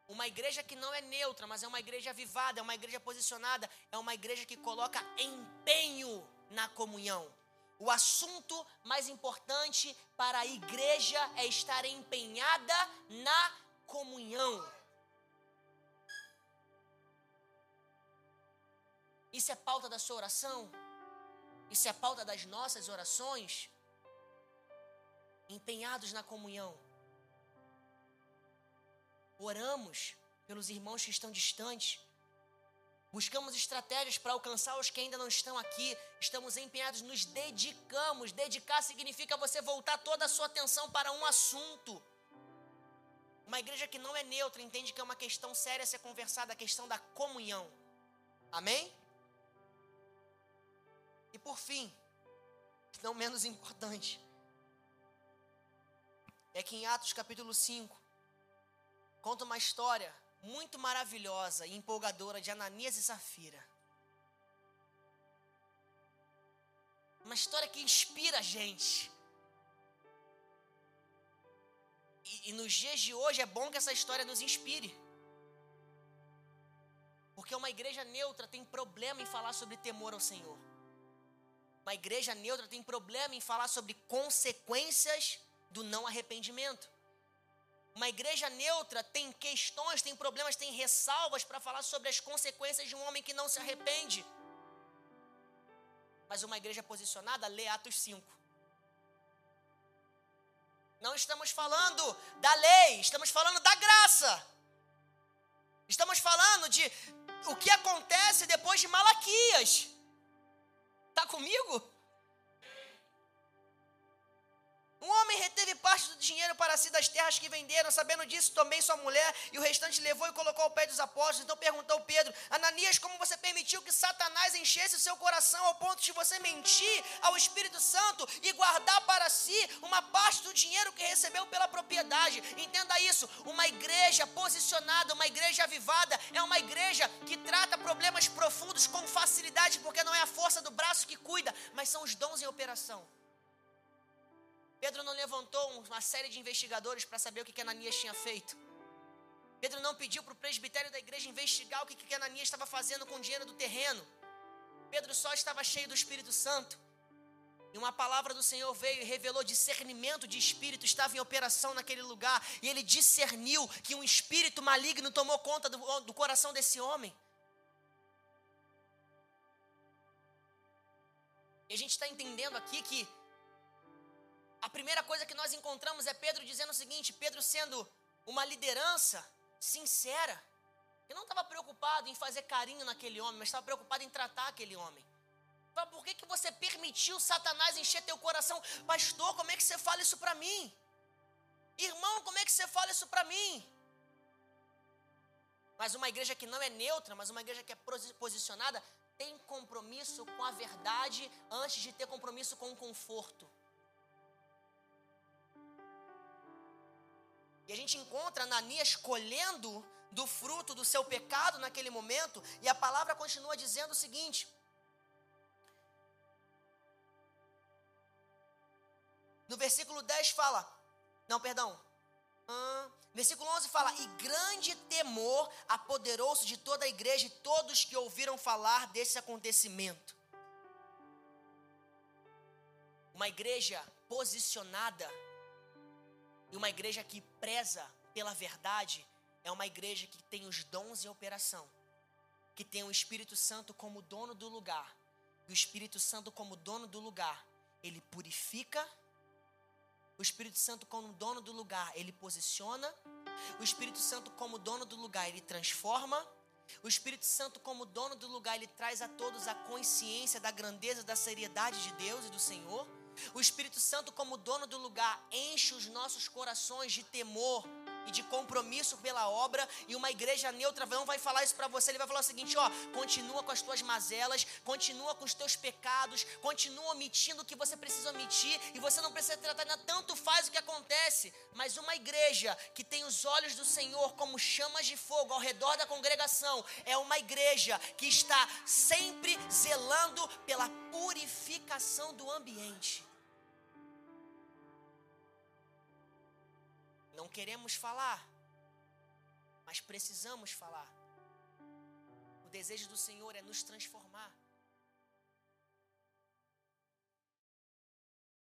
[SPEAKER 1] uma igreja que não é neutra, mas é uma igreja avivada, é uma igreja posicionada, é uma igreja que coloca empenho na comunhão. O assunto mais importante para a igreja é estar empenhada na comunhão. Isso é pauta da sua oração? Isso é pauta das nossas orações? Empenhados na comunhão. Oramos pelos irmãos que estão distantes. Buscamos estratégias para alcançar os que ainda não estão aqui. Estamos empenhados, nos dedicamos. Dedicar significa você voltar toda a sua atenção para um assunto. Uma igreja que não é neutra entende que é uma questão séria a ser conversada, a questão da comunhão. Amém? E por fim, não menos importante, é que em Atos capítulo 5, conta uma história muito maravilhosa e empolgadora de Ananias e Safira. Uma história que inspira a gente. E, e, nos dias de hoje é bom que essa história nos inspire. Porque uma igreja neutra tem problema em falar sobre temor ao Senhor. Uma igreja neutra tem problema em falar sobre consequências do não arrependimento. Uma igreja neutra tem questões, tem problemas, tem ressalvas para falar sobre as consequências de um homem que não se arrepende. Mas uma igreja posicionada lê Atos 5. Não estamos falando da lei, estamos falando da graça. Estamos falando de o que acontece depois de Malaquias. Está comigo? Um homem reteve parte do dinheiro para si das terras que venderam, sabendo disso também sua mulher, e o restante levou e colocou ao pé dos apóstolos. Então perguntou Pedro: Ananias, como você permitiu que Satanás enchesse o seu coração ao ponto de você mentir ao Espírito Santo e guardar para si uma parte do dinheiro que recebeu pela propriedade? Entenda isso: uma igreja posicionada, uma igreja avivada, é uma igreja que trata problemas profundos com facilidade, porque não é a força do braço que cuida, mas são os dons em operação. Pedro não levantou uma série de investigadores para saber o que, que Ananias tinha feito. Pedro não pediu para o presbitério da igreja investigar o que, que Ananias estava fazendo com o dinheiro do terreno. Pedro só estava cheio do Espírito Santo. E uma palavra do Senhor veio e revelou discernimento de espírito, estava em operação naquele lugar. E ele discerniu que um espírito maligno tomou conta do, do coração desse homem. E a gente está entendendo aqui que primeira coisa que nós encontramos é Pedro dizendo o seguinte: Pedro sendo uma liderança sincera, que não estava preocupado em fazer carinho naquele homem, mas estava preocupado em tratar aquele homem. Por que, que você permitiu Satanás encher teu coração? Pastor, como é que você fala isso para mim? Irmão, como é que você fala isso para mim? Mas uma igreja que não é neutra, mas uma igreja que é posicionada, tem compromisso com a verdade antes de ter compromisso com o conforto. E a gente encontra Ananias colhendo do fruto do seu pecado naquele momento, e a palavra continua dizendo o seguinte: No versículo 10 fala, não, perdão. Versículo 11 fala: E grande temor apoderou-se de toda a igreja e todos que ouviram falar desse acontecimento. Uma igreja posicionada e uma igreja que preza pela verdade é uma igreja que tem os dons em operação, que tem o Espírito Santo como dono do lugar. E o Espírito Santo, como dono do lugar, ele purifica o Espírito Santo, como dono do lugar, ele posiciona. O Espírito Santo, como dono do lugar, ele transforma. O Espírito Santo, como dono do lugar, ele traz a todos a consciência da grandeza, da seriedade de Deus e do Senhor. O Espírito Santo, como dono do lugar, enche os nossos corações de temor e de compromisso pela obra, e uma igreja neutra não vai falar isso para você, ele vai falar o seguinte: ó, continua com as tuas mazelas, continua com os teus pecados, continua omitindo o que você precisa omitir, e você não precisa tratar nada, tanto faz o que acontece, mas uma igreja que tem os olhos do Senhor como chamas de fogo ao redor da congregação, é uma igreja que está sempre zelando pela purificação do ambiente. Não queremos falar, mas precisamos falar. O desejo do Senhor é nos transformar.